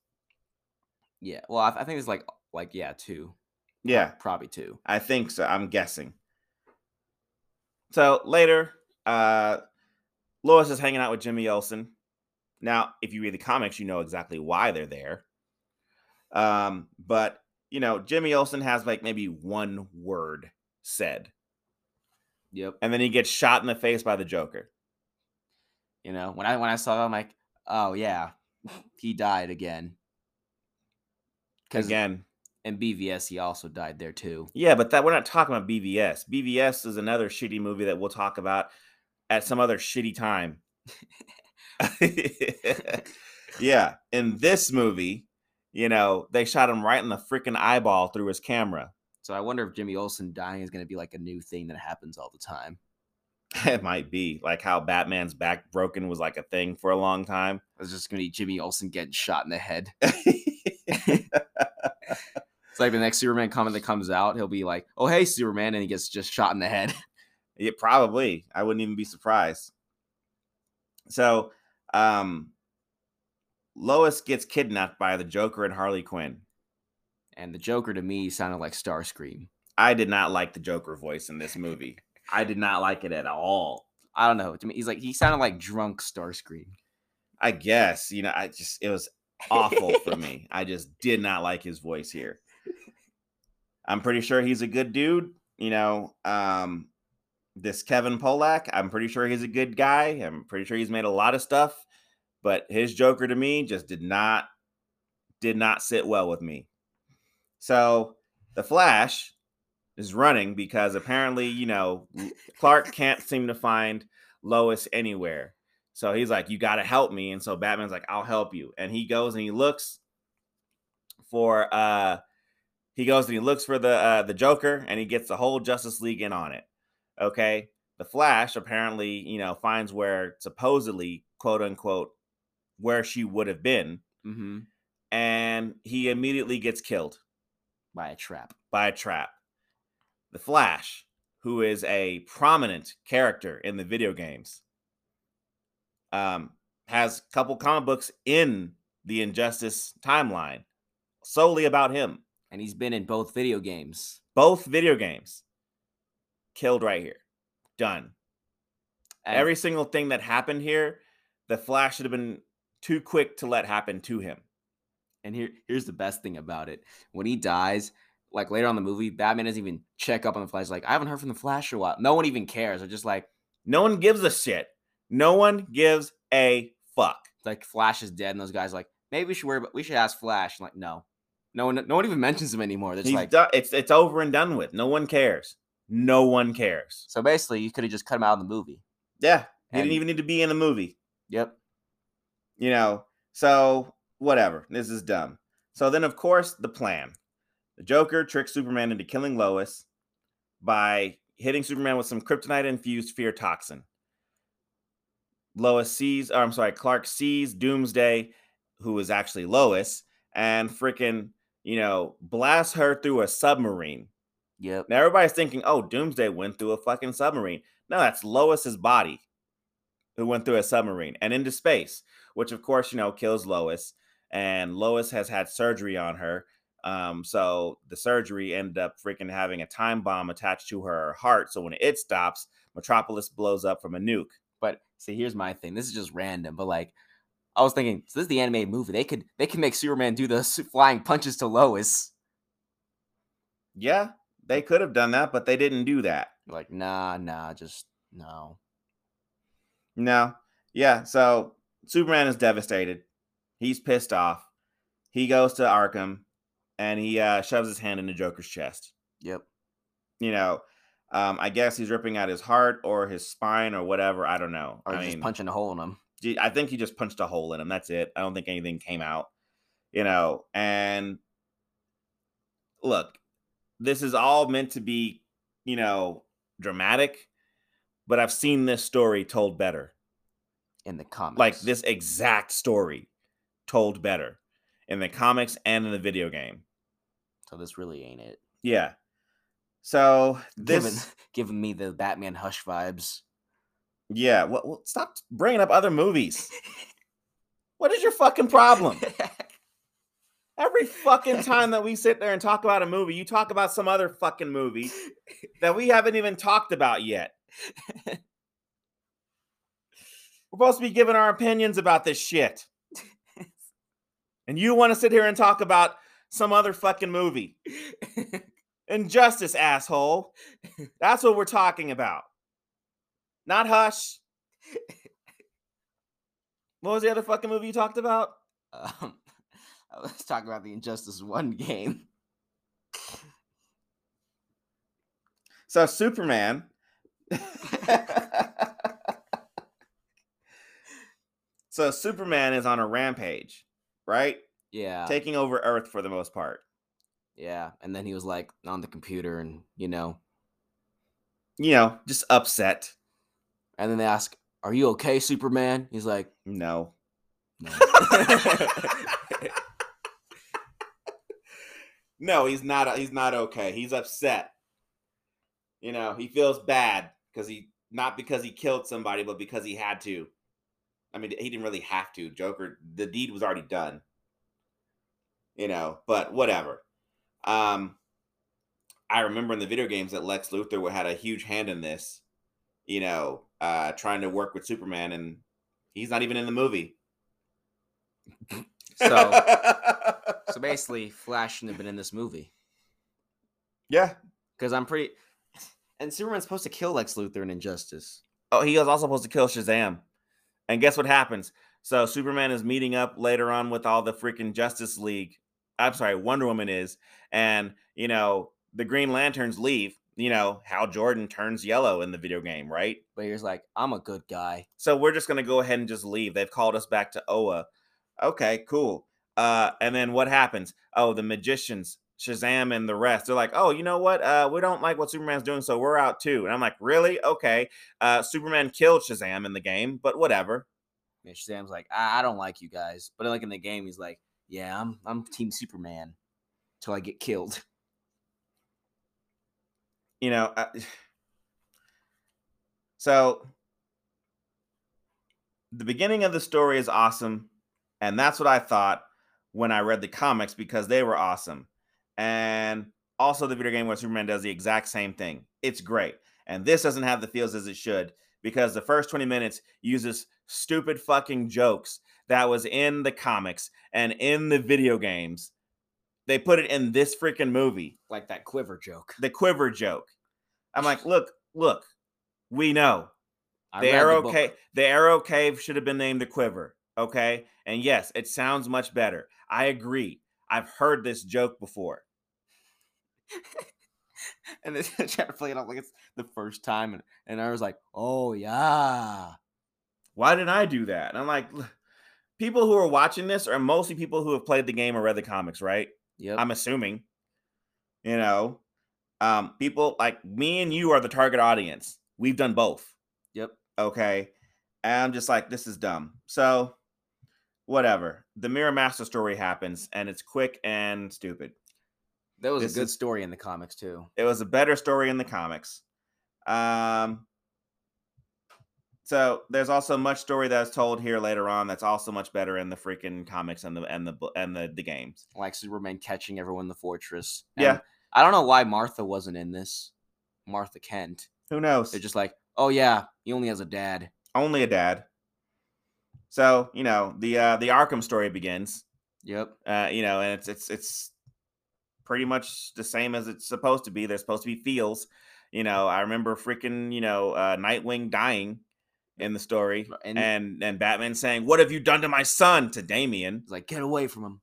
Yeah. Well, I, I think it's like, like yeah, two. Yeah, Probably two. I think so. I'm guessing. So later, uh Lois is hanging out with Jimmy Olsen. Now, if you read the comics, you know exactly why they're there. Um, but you know, Jimmy Olsen has like maybe one word said, Yep. and then he gets shot in the face by the Joker. You know, when I when I saw that, I'm like, oh yeah, [LAUGHS] he died again. Because Again, in BVS, he also died there too. Yeah, but that we're not talking about BVS. BVS is another shitty movie that we'll talk about at some other shitty time. [LAUGHS] yeah, in this movie, you know, they shot him right in the freaking eyeball through his camera. So I wonder if Jimmy Olsen dying is going to be like a new thing that happens all the time. [LAUGHS] It might be like how Batman's back broken was like a thing for a long time. It's just going to be Jimmy Olsen getting shot in the head. [LAUGHS] Like the next Superman comic that comes out, he'll be like, "Oh hey, Superman," and he gets just shot in the head. [LAUGHS] Yeah, probably. I wouldn't even be surprised. So, um, Lois gets kidnapped by the Joker and Harley Quinn. And the Joker to me sounded like Starscream. I did not like the Joker voice in this movie. I did not like it at all. I don't know. To me, he's like he sounded like drunk Starscream. I guess, you know, I just it was awful for me. [LAUGHS] I just did not like his voice here. I'm pretty sure he's a good dude, you know. Um this Kevin Pollak, I'm pretty sure he's a good guy. I'm pretty sure he's made a lot of stuff, but his Joker to me just did not did not sit well with me. So, the Flash is running because apparently, you know, Clark can't seem to find Lois anywhere. So he's like, You got to help me. And so Batman's like, I'll help you. And he goes and he looks for, uh, he goes and he looks for the uh, the Joker and he gets the whole Justice League in on it. Okay. The Flash apparently, you know, finds where supposedly, quote unquote, where she would have been. Mm-hmm. And he immediately gets killed By a trap. by a trap. The Flash, who is a prominent character in the video games, um, has a couple comic books in the Injustice timeline solely about him. And he's been in both video games. Both video games killed right here. Done. And Every single thing that happened here, the Flash should have been too quick to let happen to him. And here, here's the best thing about it: when he dies, like later on in the movie, Batman doesn't even check up on the Flash. Like, I haven't heard from the Flash for a while. No one even cares. They're just like, No one gives a shit. No one gives a fuck. like Flash is dead, and those guys are like, maybe we should worry. About, we should ask Flash. I'm like, no, no one, no one even mentions him anymore. He's like, done, it's it's over and done with. No one cares. No one cares. so basically, you could have just cut him out of the movie. Yeah, he And- didn't even need to be in the movie. Yep. You know, so whatever. This is dumb. So then, of course, the plan: the Joker tricks Superman into killing Lois by hitting Superman with some kryptonite-infused fear toxin. Lois sees, or I'm sorry, Clark sees Doomsday, who is actually Lois, and freaking, you know, blasts her through a submarine. Yep. Now everybody's thinking, oh, Doomsday went through a fucking submarine. No, that's Lois's body who went through a submarine and into space, which of course, you know, kills Lois. And Lois has had surgery on her. Um, so the surgery ended up freaking having a time bomb attached to her heart. So when it stops, Metropolis blows up from a nuke. But see, here's my thing. This is just random, but like, I was thinking, so this is the animated movie. They could they can make Superman do the [LAUGHS] flying punches to Lois. Yeah, they could have done that, but they didn't do that. Like, nah, nah, just no. No. Yeah. So Superman is devastated. He's pissed off. He goes to Arkham and he uh, shoves his hand into Joker's chest. Yep. You know, um, I guess he's ripping out his heart or his spine or whatever. I don't know. Or I just mean, punching a hole in him. I think he just punched a hole in him. That's it. I don't think anything came out. You know, and look, this is all meant to be, you know, dramatic, but I've seen this story told better. in the comics. like this exact story told better in the comics and in the video game. So this really ain't it. Yeah. So this, [LAUGHS] Giving giving me the Batman Hush vibes. Yeah. Well, well, stop bringing up other movies. [LAUGHS] what is your fucking problem? [LAUGHS] Every fucking time that we sit there and talk about a movie, you talk about some other fucking movie that we haven't even talked about yet. [LAUGHS] We're supposed to be giving our opinions about this shit. And you want to sit here and talk about some other fucking movie. Injustice, asshole. That's what we're talking about. Not Hush. [LAUGHS] What was the other fucking movie you talked about? um, [LAUGHS] let's talk about the Injustice One [LAUGHS] game. So Superman. so Superman is on a rampage, right? Yeah, Taking over Earth for the most part. yeah. And then he was like on the computer, and you know, You know, just upset. And then they ask, "Are you okay, Superman?" He's like, No. "No." [LAUGHS] No, he's not. He's not okay. He's upset. You know, he feels bad because he not because he killed somebody, but because he had to. I mean, he didn't really have to. Joker, the deed was already done. You know, but whatever. Um, I remember in the video games that Lex Luthor had a huge hand in this. You know, uh, trying to work with Superman, and he's not even in the movie. [LAUGHS] So, [LAUGHS] so basically, Flash shouldn't have been in this movie yeah. because I'm pretty. And Superman's supposed to kill Lex Luthor in Injustice. Oh, he was also supposed to kill Shazam. And guess what happens? So Superman is meeting up later on with all the freaking Justice League. I'm sorry, Wonder Woman is. And, you know, the Green Lanterns leave. You know, Hal Jordan turns yellow in the video game, right? But he's like, I'm a good guy. So we're just gonna go ahead and just leave. They've called us back to Oa. Okay, cool. Uh, and then what happens? Oh, the magicians, Shazam, and the rest. They're like, oh, you know what? Uh, we don't like what Superman's doing, so we're out too. And I'm like, really? Okay. Uh, Superman killed Shazam in the game, but whatever. And Shazam's like, I, I don't like you guys. But like in the game, he's like, Yeah, I'm I'm Team Superman till I get killed. You know uh, [SIGHS] so the beginning of the story is awesome and that's what i thought when i read the comics because they were awesome. And also the video game where superman does the exact same thing. It's great. And this doesn't have the feels as it should because the first 20 minutes uses stupid fucking jokes that was in the comics and in the video games they put it in this freaking movie Like that quiver joke. the quiver joke. I'm like, [SIGHS] look, look, we know I the arrow book. cave. The arrow cave should have been named the quiver. Okay, and yes, it sounds much better. I agree. I've heard this joke before. [LAUGHS] and then I tried to play it out like it's the first time, and, and I was like, "Oh yeah." Why did I do that? And I'm like, people who are watching this are mostly people who have played the game or read the comics, right? Yep. I'm assuming. You know, um, people like me and you are the target audience. We've done both. yep. okay and i'm just like this is dumb so whatever the mirror master story happens and it's quick and stupid That was This a good is- story in the comics too. it was a better story in the comics um so there's also much story that's told here later on that's also much better in the freaking comics and the and the and the, the games Like Superman catching everyone in the fortress. Yeah. I don't know why Martha wasn't in this. Martha Kent. who knows They're just like, "Oh yeah, he only has a dad." only a dad so you know the uh the arkham story begins Yep. uh, you know, and it's it's it's pretty much the same as it's supposed to be. There's supposed to be feels. You know, I remember freaking, you know, uh, Nightwing dying in the story, And- and and Batman saying, "What have you done to my son?" to Damian. Like, "Get away from him."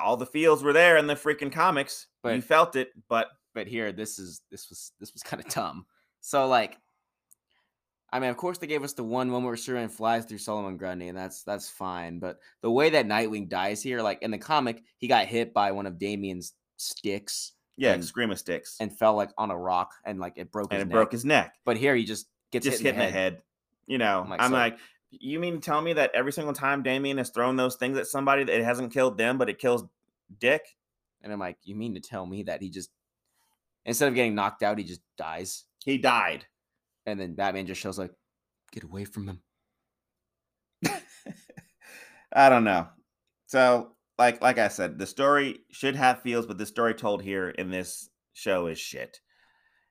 All the feels were there in the freaking comics. you But- felt it, but but here this is this was this was [LAUGHS] kind of dumb. So like I mean, of course they gave us the one moment where Superman flies through Solomon Grundy, and that's that's fine. But the way that Nightwing dies here, like in the comic, he got hit by one of Damian's sticks yeah, And- escrima sticks, and, and fell like on a rock, and like it broke his it neck. broke his neck. But here he just gets Just hit hit in the head. You know, I'm like, I'm so- like, you mean to tell me that every single time Damian has thrown those things at somebody, that it hasn't killed them, but it kills Dick? and I'm like, you mean to tell me that he just instead of getting knocked out, he just dies, He died. and then Batman just shows like, get away from him. [LAUGHS] I don't know. So, like like I said, the story should have feels, but the story told here in this show is shit.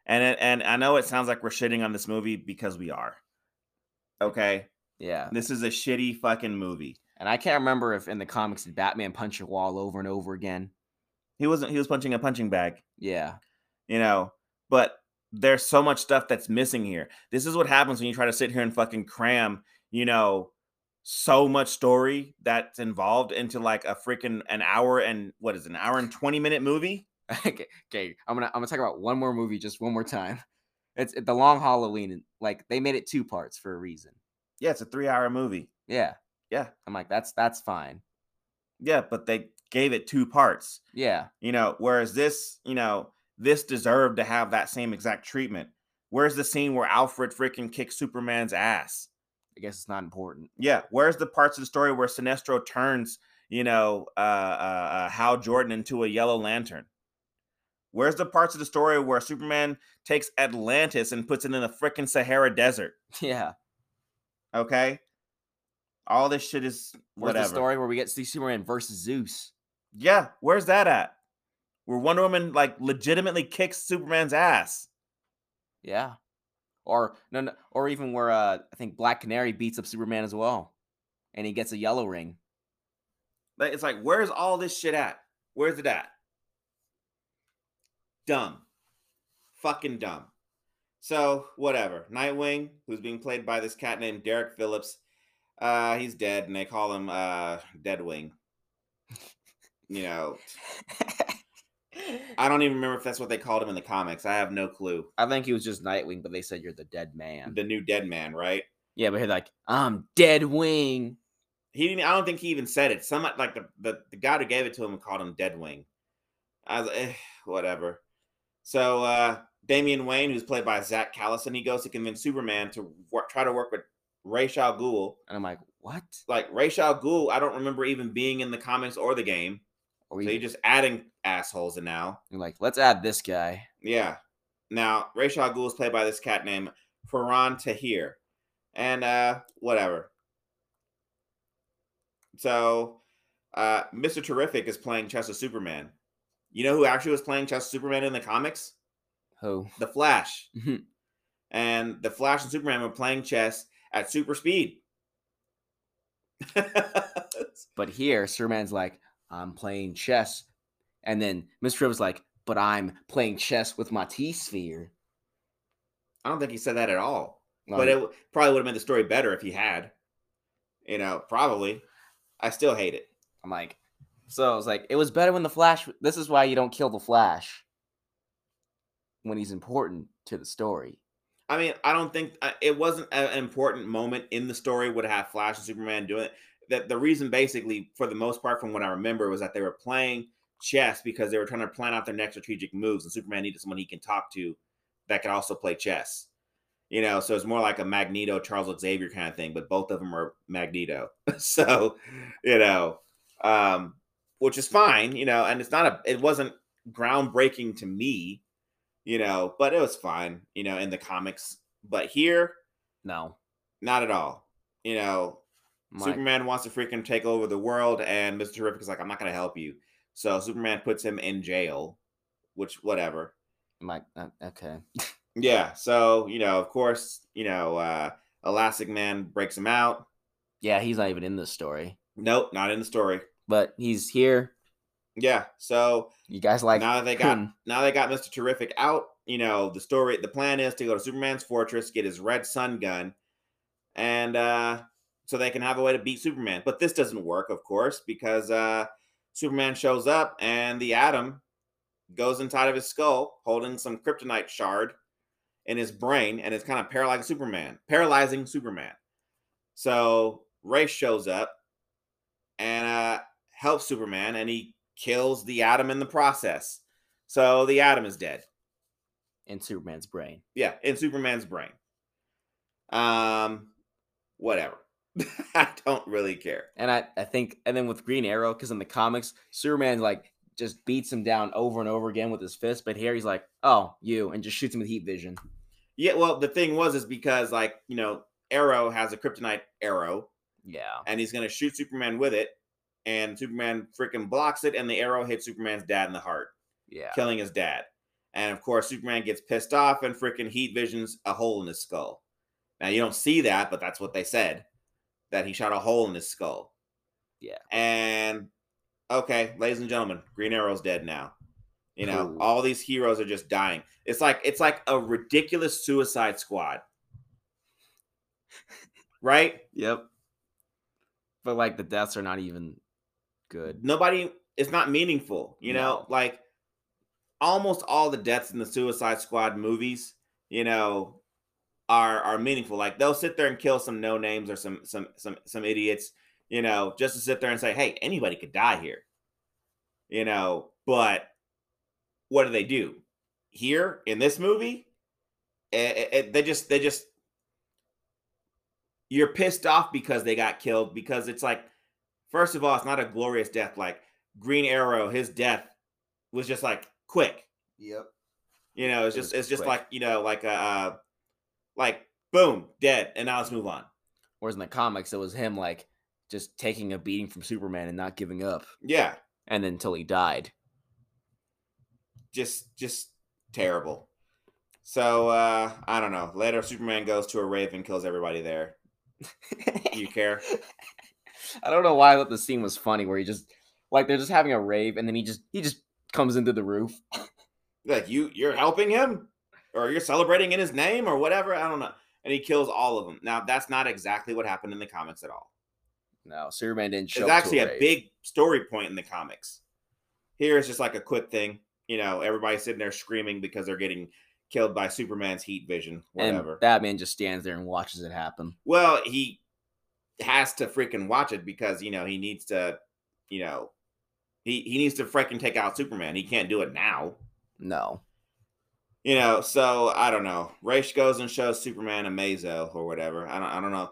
And it, and I know it sounds like we're shitting on this movie because we are. Okay, Yeah, this is a shitty fucking movie. and I can't remember if in the comics did Batman punch a wall over and over again. He wasn't. He was punching a punching bag. Yeah. You know, but there's so much stuff that's missing here. This is what happens when you try to sit here and fucking cram. You know, so much story that's involved into like a freaking an hour and what is it, an hour and twenty minute movie. [LAUGHS] okay, okay. I'm gonna I'm gonna talk about one more movie just one more time. It's the Long Halloween. and, Like they made it two parts for a reason. Yeah, it's a three hour movie. Yeah. Yeah. I'm like that's that's fine. Yeah, but they gave it two parts. Yeah. You know, whereas this, you know, this deserved to have that same exact treatment. Where's the scene where Alfred freaking kicks Superman's ass? I guess it's not important. Yeah, where's the parts of the story where Sinestro turns, you know, uh, uh, uh Hal Jordan into a Yellow Lantern? Where's the parts of the story where Superman takes Atlantis and puts it in the freaking Sahara Desert? [LAUGHS] Yeah. Okay. All this shit is Where's the story where we get to see Superman versus Zeus? Yeah, where's that at? Where Wonder Woman like legitimately kicks Superman's ass. Yeah. Or no, no or even where uh I think Black Canary beats up Superman as well. And he gets a yellow ring. Like, It's like, where's all this shit at? Where's it at? Dumb. Fucking dumb. So, whatever. Nightwing, who's being played by this cat named Derek Phillips, uh, he's dead, and they call him uh Deadwing. [LAUGHS] You know, I don't even remember if that's what they called him in the comics. I have no clue. I think he was just Nightwing, but they said you're the dead man. The new dead man, right? Yeah, but he's like, I'm dead wing. He didn't. I don't think he even said it. Some like the the, the guy who gave it to him called him Deadwing. I was eh, whatever. So uh Damian Wayne, who's played by Zach Callison, he goes to convince Superman to work, try to work with Ra's al Ghul. And I'm like, what? Like Ra's al Ghul, I don't remember even being in the comics or the game. Or So you you're just adding assholes in now. you're like, let's add this guy. Yeah. Now Ra's al Ghul is played by this cat named Farhan Tahir, and uh whatever. So, uh Mr. Terrific is playing chess with Superman. You know who actually was playing chess Superman in the comics? Who? The Flash. Mhm. and the Flash and Superman were playing chess at super speed. [LAUGHS] But here, Superman's like, I'm playing chess. And then Mr. was like, but I'm playing chess with my T sphere. I don't think he said that at all. but it probably would have made the story better if he had. You know, probably. I still hate it. I'm like, so I was like, it was better when the Flash. This is why you don't kill the Flash when he's important to the story. I mean, I don't think uh, it wasn't an important moment in the story would have Flash and Superman doing it. That the reason, basically, for the most part, from what I remember, was that they were playing chess because they were trying to plan out their next strategic moves, and Superman needed someone he can talk to that could also play chess. You know, so it's more like a Magneto Charles Xavier kind of thing, but both of them are Magneto. [LAUGHS] so, you know, um, which is fine, you know, and it's not a, it wasn't groundbreaking to me, you know, but it was fine, you know, in the comics. But here, No. not at all. You know, I'm Superman wants to freaking take over the world, and Mr. Terrific is like, I'm not going to help you. So Superman puts him in jail, which, whatever. I'm like, uh, okay. [LAUGHS] Yeah. So, you know, of course, you know, uh, Plastic Man breaks him out. Yeah, he's not even in this story, Nope, not in the story. But he's here. Yeah. So You guys like now that they got hmm, now they got Mr. Terrific out, you know, the story the plan is to go to Superman's fortress, get his red sun gun, and uh so they can have a way to beat Superman. But this doesn't work, of course, because uh Superman shows up and the atom goes inside of his skull, holding some kryptonite shard in his brain, and it's kind of paralyzing Superman, paralyzing Superman. So Ray shows up and uh helps Superman, and he kills the atom in the process. So the atom is dead. in Superman's brain. Yeah, in Superman's brain. Um, whatever. [LAUGHS] I don't really care. And I, I think, and then with Green Arrow, because in the comics, Superman like just beats him down over and over again with his fist, but here he's like, "Oh, you," and just shoots him with heat vision. Yeah, well, the thing was is because like you know, Arrow has a kryptonite arrow, Yeah, and he's gonna shoot Superman with it, and Superman freaking blocks it, and the arrow hits Superman's dad in the heart, yeah. killing his dad. And of course, Superman gets pissed off and freaking heat visions a hole in his skull. Now you don't see that, but that's what they said that he shot a hole in his skull. Yeah. And okay, ladies and gentlemen, Green Arrow's dead now. You know, Cool. all these heroes are just dying. It's like it's like a ridiculous Suicide Squad, [LAUGHS] right? Yep. But like the deaths are not even good. Nobody. It's not meaningful. You know, like almost all the deaths in the Suicide Squad movies, you know, are are meaningful. Like they'll sit there and kill some no names or some some some some idiots, you know, just to sit there and say, "Hey, anybody could die here," you know. But what do they do here in this movie? It, it- they just they just you're pissed off because they got killed because it's like first of all it's not a glorious death like green arrow his death was just like quick Yep. You know, it's It just was it's just quick. like you know, like a uh, like boom, dead, and now let's move on. Whereas in the comics, it was him like just taking a beating from Superman and not giving up, Yeah, and then until he died. just just terrible. So uh I don't know. Later, Superman goes to a rave and kills everybody there. [LAUGHS] Do you care? I don't know why I thought the scene was funny where he just like they're just having a rave and then he just he just comes into the roof. [LAUGHS] Like you, you're helping him, or you're celebrating in his name, or whatever. I don't know. And he kills all of them. Now that's not exactly what happened in the comics at all. No, Superman didn't show It's actually a rave. big story point in the comics. Here it's just like a quick thing. You know, everybody's sitting there screaming because they're getting killed by Superman's heat vision, whatever. And Batman just stands there and watches it happen. well, he has to freaking watch it because you know he needs to, you know, he he needs to freaking take out Superman. He can't do it now. No. You know, so I don't know. Raish goes and shows Superman Amazo or whatever. I don't I don't know.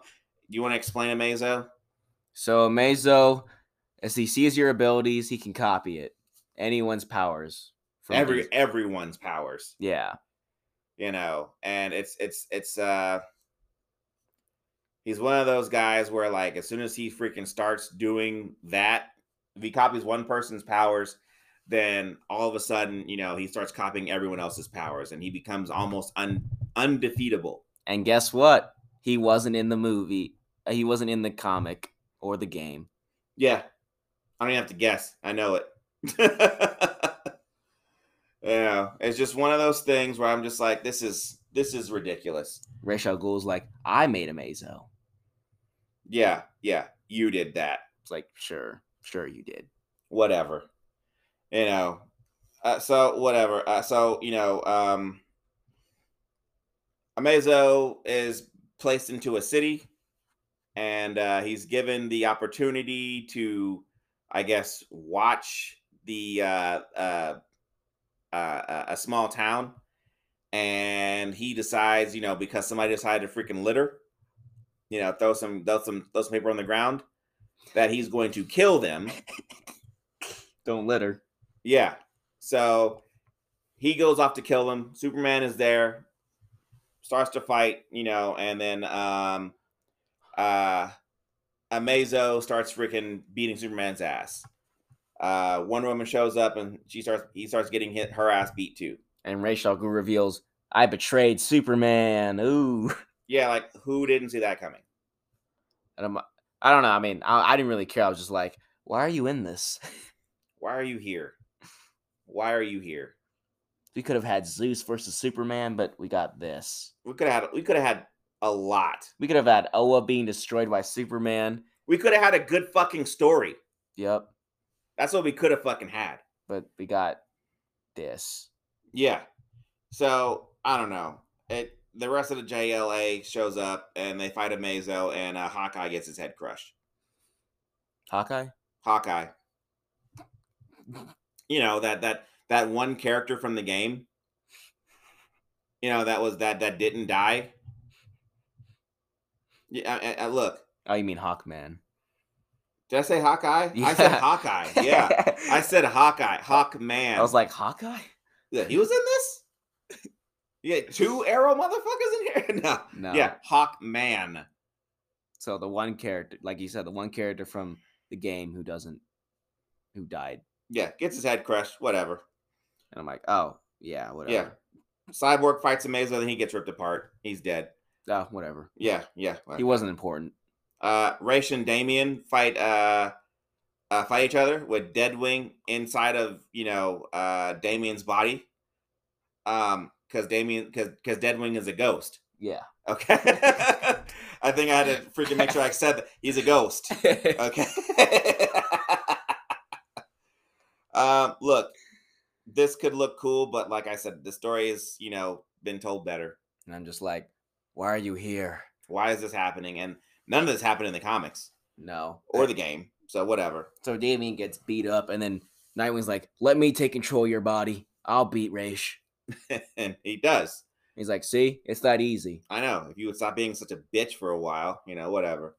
Do you want to explain Amazo? So Amazo, as he sees your abilities, he can copy it. Anyone's powers. Every these- everyone's powers. yeah. you know and it's it's it's uh he's one of those guys where like as soon as he freaking starts doing that if he copies one person's powers then all of a sudden you know he starts copying everyone else's powers and he becomes almost un, undefeatable And guess what? He wasn't in the movie. uh, He wasn't in the comic or the game. yeah i don't even have to guess i know it [LAUGHS] yeah it's just one of those things where i'm just like this is this is ridiculous Ra's al Ghul's like, I made a Amazo. Yeah yeah you did that It's like, sure, sure you did. whatever you know uh, so whatever uh, so you know um amazo is placed into a city and uh he's given the opportunity to i guess watch the uh uh uh, a small town, and he decides, you know, because somebody decided to freaking litter, you know, throw some throw some throw some paper on the ground, that he's going to kill them. [LAUGHS] Don't litter. Yeah. So he goes off to kill them. Superman is there, starts to fight, you know, and then um uh Amazo starts freaking beating Superman's ass. Uh Wonder Woman shows up and she starts he starts getting hit her ass beat too. And Ra's al Ghul reveals, I betrayed Superman. Ooh. [LAUGHS] Yeah, like who didn't see that coming? And I'm, I don't know. I mean, I, I didn't really care. I was just like, why are you in this? [LAUGHS] Why are you here? Why are you here? we could have had Zeus versus Superman, but we got this. We could have had we could have had a lot. We could have had Oa being destroyed by Superman. We could have had a good fucking story. Yep. That's what we could have fucking had. But we got this. Yeah. So I don't know. It the rest of the JLA shows up and they fight Amazo and uh, Hawkeye gets his head crushed. Hawkeye? Hawkeye. You know that that that one character from the game. You know that was that that didn't die. Yeah, I, I- I- look. Oh, you mean Hawkman? Did I say Hawkeye? I said Hawkeye. [LAUGHS] Yeah, I said Hawkeye. Hawkman. I was like, Hawkeye? Yeah, he was in this. Yeah, two arrow motherfuckers in here. [LAUGHS] No, No. yeah, Hawkman. So the one character, like you said, the one character from the game who doesn't, who died. Yeah, gets his head crushed. Whatever. And I'm like, oh, yeah, whatever. Yeah. Cyborg fights Amazo, then he gets ripped apart. He's dead. Oh, whatever. Yeah, yeah. He wasn't important. Uh, Raish and Damian fight. Uh, uh, fight each other with Deadwing inside of you know uh Damian's body. Um, because Damian, because because Deadwing is a ghost. Yeah. Okay. [LAUGHS] I think I had to freaking make sure I said that he's a ghost. [LAUGHS] Okay. [LAUGHS] um, look, this could look cool, but like I said, the story is, you know, been told better. and I'm just like, why are you here? Why is this happening? And none of this happened in the comics No. or the game. So whatever. So Damian gets beat up, and then Nightwing's like, let me take control of your body. I'll beat Raish. [LAUGHS] and he does. He's like, see, it's that easy. I know. If you would stop being such a bitch for a while, you know, whatever.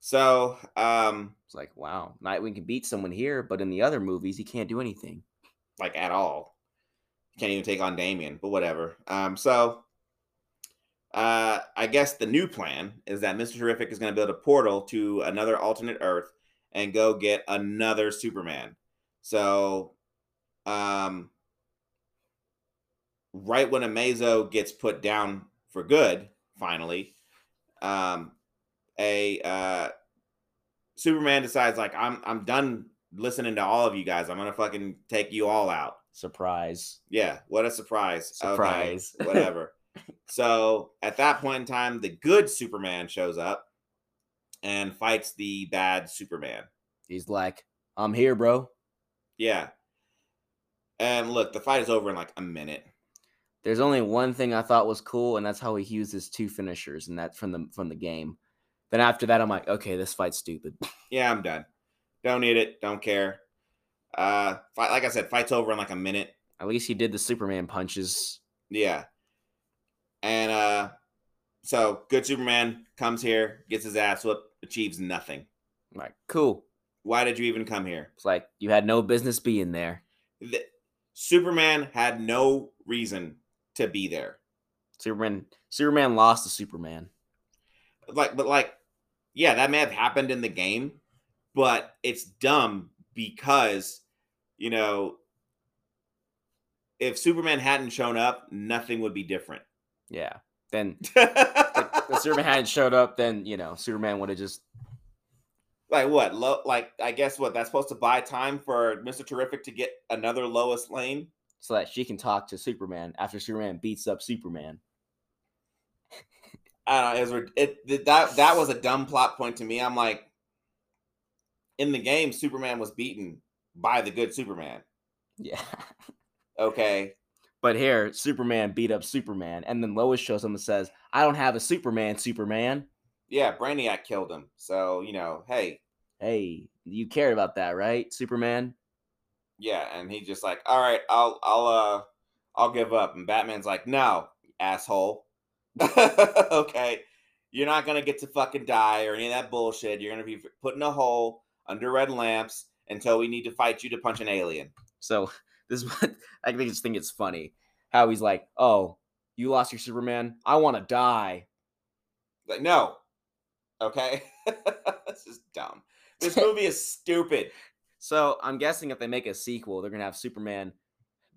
So, um, It's like, wow, Nightwing can beat someone here, but in the other movies, he can't do anything. like at all. can't even take on Damian, but whatever. Um, so uh, I guess the new plan is that Mr. Terrific is going to build a portal to another alternate Earth and go get another Superman. So, um, right when Amazo gets put down for good, finally, um, a uh, Superman decides like I'm I'm done listening to all of you guys. I'm gonna fucking take you all out. Surprise. Yeah, what a surprise. Okay, Surprise. [LAUGHS] whatever. so at that point in time, the good Superman shows up and fights the bad Superman. He's like, I'm here, bro. Yeah. And look, the fight is over in like a minute. There's only one thing I thought was cool, and that's how he used his two finishers, and that's from the from the game. Then after that, I'm like, okay, this fight's stupid. [LAUGHS] Yeah, I'm done. Don't need it. Don't care. Uh, fight, like I said, fight's over in like a minute. At least he did the Superman punches. Yeah. And uh, so good Superman comes here, gets his ass whooped, achieves nothing. I'm like, cool. Why did you even come here? It's like you had no business being there. The, Superman had no reason to be there. Superman Superman lost to Superman. Like, but like, yeah, that may have happened in the game, but it's dumb because, you know, if Superman hadn't shown up, nothing would be different. Yeah. Then [LAUGHS] if Superman hadn't showed up, then you know, Superman would have just like what? Lo- like I guess what that's supposed to buy time for Mister Terrific to get another Lois Lane. So that she can talk to Superman after Superman beats up Superman. I don't know. It was rid- it, it that that was a dumb plot point to me. I'm like, in the game, Superman was beaten by the good Superman. Yeah. Okay, But here, Superman beat up Superman, and then Lois shows him and says, I don't have a Superman, Superman. yeah, Brainiac killed him. So you know, hey, Hey, you care about that, right, Superman? Yeah, and he just like, all right, I'll I'll uh I'll give up. And Batman's like, no, asshole. [LAUGHS] okay, you're not gonna get to fucking die or any of that bullshit. You're gonna be put in a hole under red lamps until we need to fight you to punch an alien. So [LAUGHS] this is what [LAUGHS] I think just think it's funny how he's like, Oh, you lost your Superman? I want to die. Like, no. Okay. this is dumb. This movie is stupid. So I'm guessing if they make a sequel, they're gonna have Superman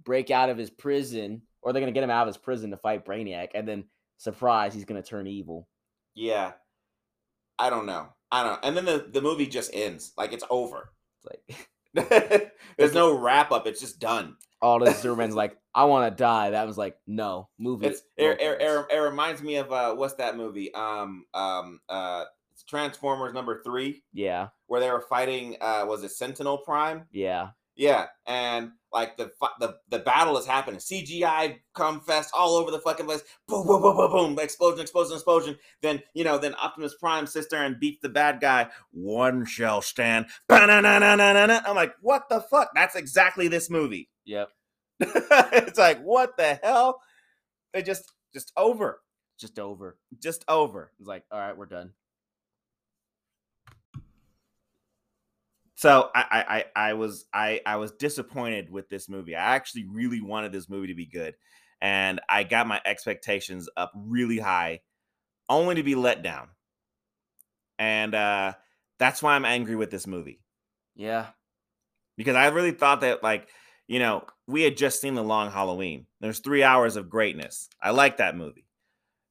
break out of his prison, or they're gonna get him out of his prison to fight Brainiac, and then surprise, he's gonna turn evil. Yeah. I don't know. I don't know. And then the, the movie just ends. Like it's over. It's like [LAUGHS] [LAUGHS] There's no wrap up. It's just done. all the [LAUGHS] Superman's like, I want to die. That was like, no movie. It, it, it, it reminds me of uh what's that movie? Um um uh Transformers number three, yeah, where they were fighting uh was it Sentinel Prime? yeah, Yeah, and like the the the battle is happening. CGI come fest all over the fucking place. Boom, boom, boom, boom, boom. Explosion, explosion, explosion. Then you know, then Optimus Prime sits there and beats the bad guy. One shall stand. Ba-na-na-na-na-na-na. I'm like, what the fuck? That's exactly this movie. yep. [LAUGHS] it's like, what the hell? They just just over, Just over. just over. It's like, all right, we're done. So I, I I was I I was disappointed with this movie. I actually really wanted this movie to be good, and I got my expectations up really high, only to be let down. And uh, that's why I'm angry with this movie Yeah, because I really thought that like you know we had just seen the Long Halloween. There's three hours of greatness. I like that movie.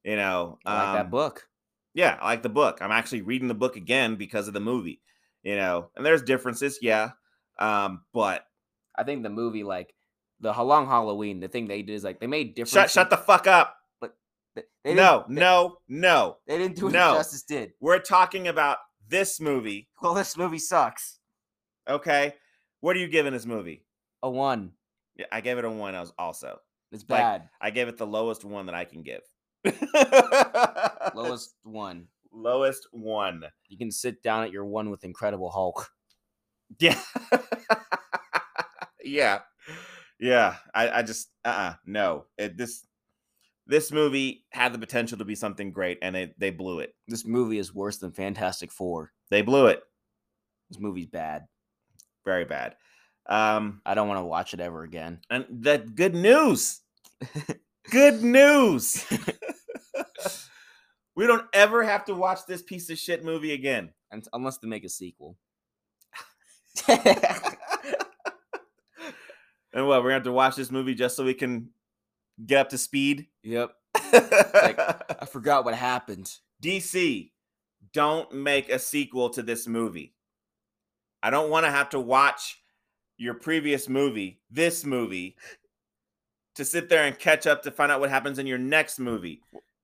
You know, I like um, that book. Yeah, I like the book. I'm actually reading the book again because of the movie. You know, and there's differences, yeah. Um, but I think the movie, like the Long Halloween, the thing they did is like they made different. shut shut the fuck up. They, they No, they- no, no. they didn't do what no. Justice did. We're talking about this movie, Well, this movie sucks. okay? What are you giving this movie? A one. Yeah, I gave it a one. I was also. It's Like, bad. I gave it the lowest one that I can give. Lowest one. Lowest one. You can sit down at your one with Incredible Hulk. Yeah. [LAUGHS] yeah. Yeah. I, I just uh uh no. It, this this movie had the potential to be something great and they they blew it. This movie is worse than Fantastic Four. They blew it. This movie's bad. Very bad. Um, I don't want to watch it ever again. and that good news. good news. [LAUGHS] we don't ever have to watch this piece of shit movie again. And unless they make a sequel. [LAUGHS] And what, we're gonna have to watch this movie just so we can get up to speed? Yep. I [LAUGHS] forgot what happened. DC, don't make a sequel to this movie. I don't want to have to watch your previous movie, this movie, to sit there and catch up to find out what happens in your next movie.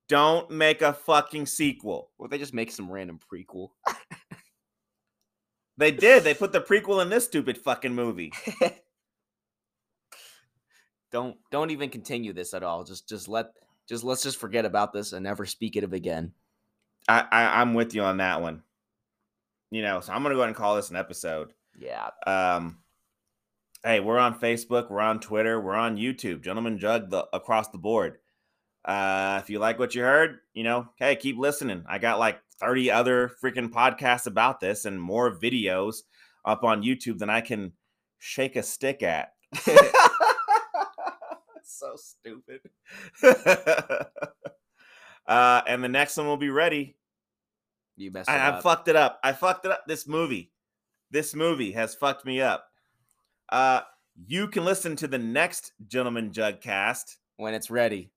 Don't make a fucking sequel. Or they just make some random prequel. They did. They put the prequel in this stupid fucking movie. [LAUGHS] don't don't even continue this at all. Just just let just let's just forget about this and never speak it of again. I, I I'm with you on that one. You know, so I'm gonna go ahead and call this an episode. Yeah. Um, hey, we're on Facebook, we're on Twitter, we're on YouTube, Gentlemen Jugg the, across the board. Uh, if you like what you heard, you know, hey, keep listening. I got like 30 other freaking podcasts about this and more videos up on YouTube than I can shake a stick at. [LAUGHS] so stupid. [LAUGHS] uh, and the next one will be ready. You messed it I, I fucked it up. I fucked it up. This movie, this movie has fucked me up. Uh, you can listen to the next Gentleman Jugg cast when it's ready.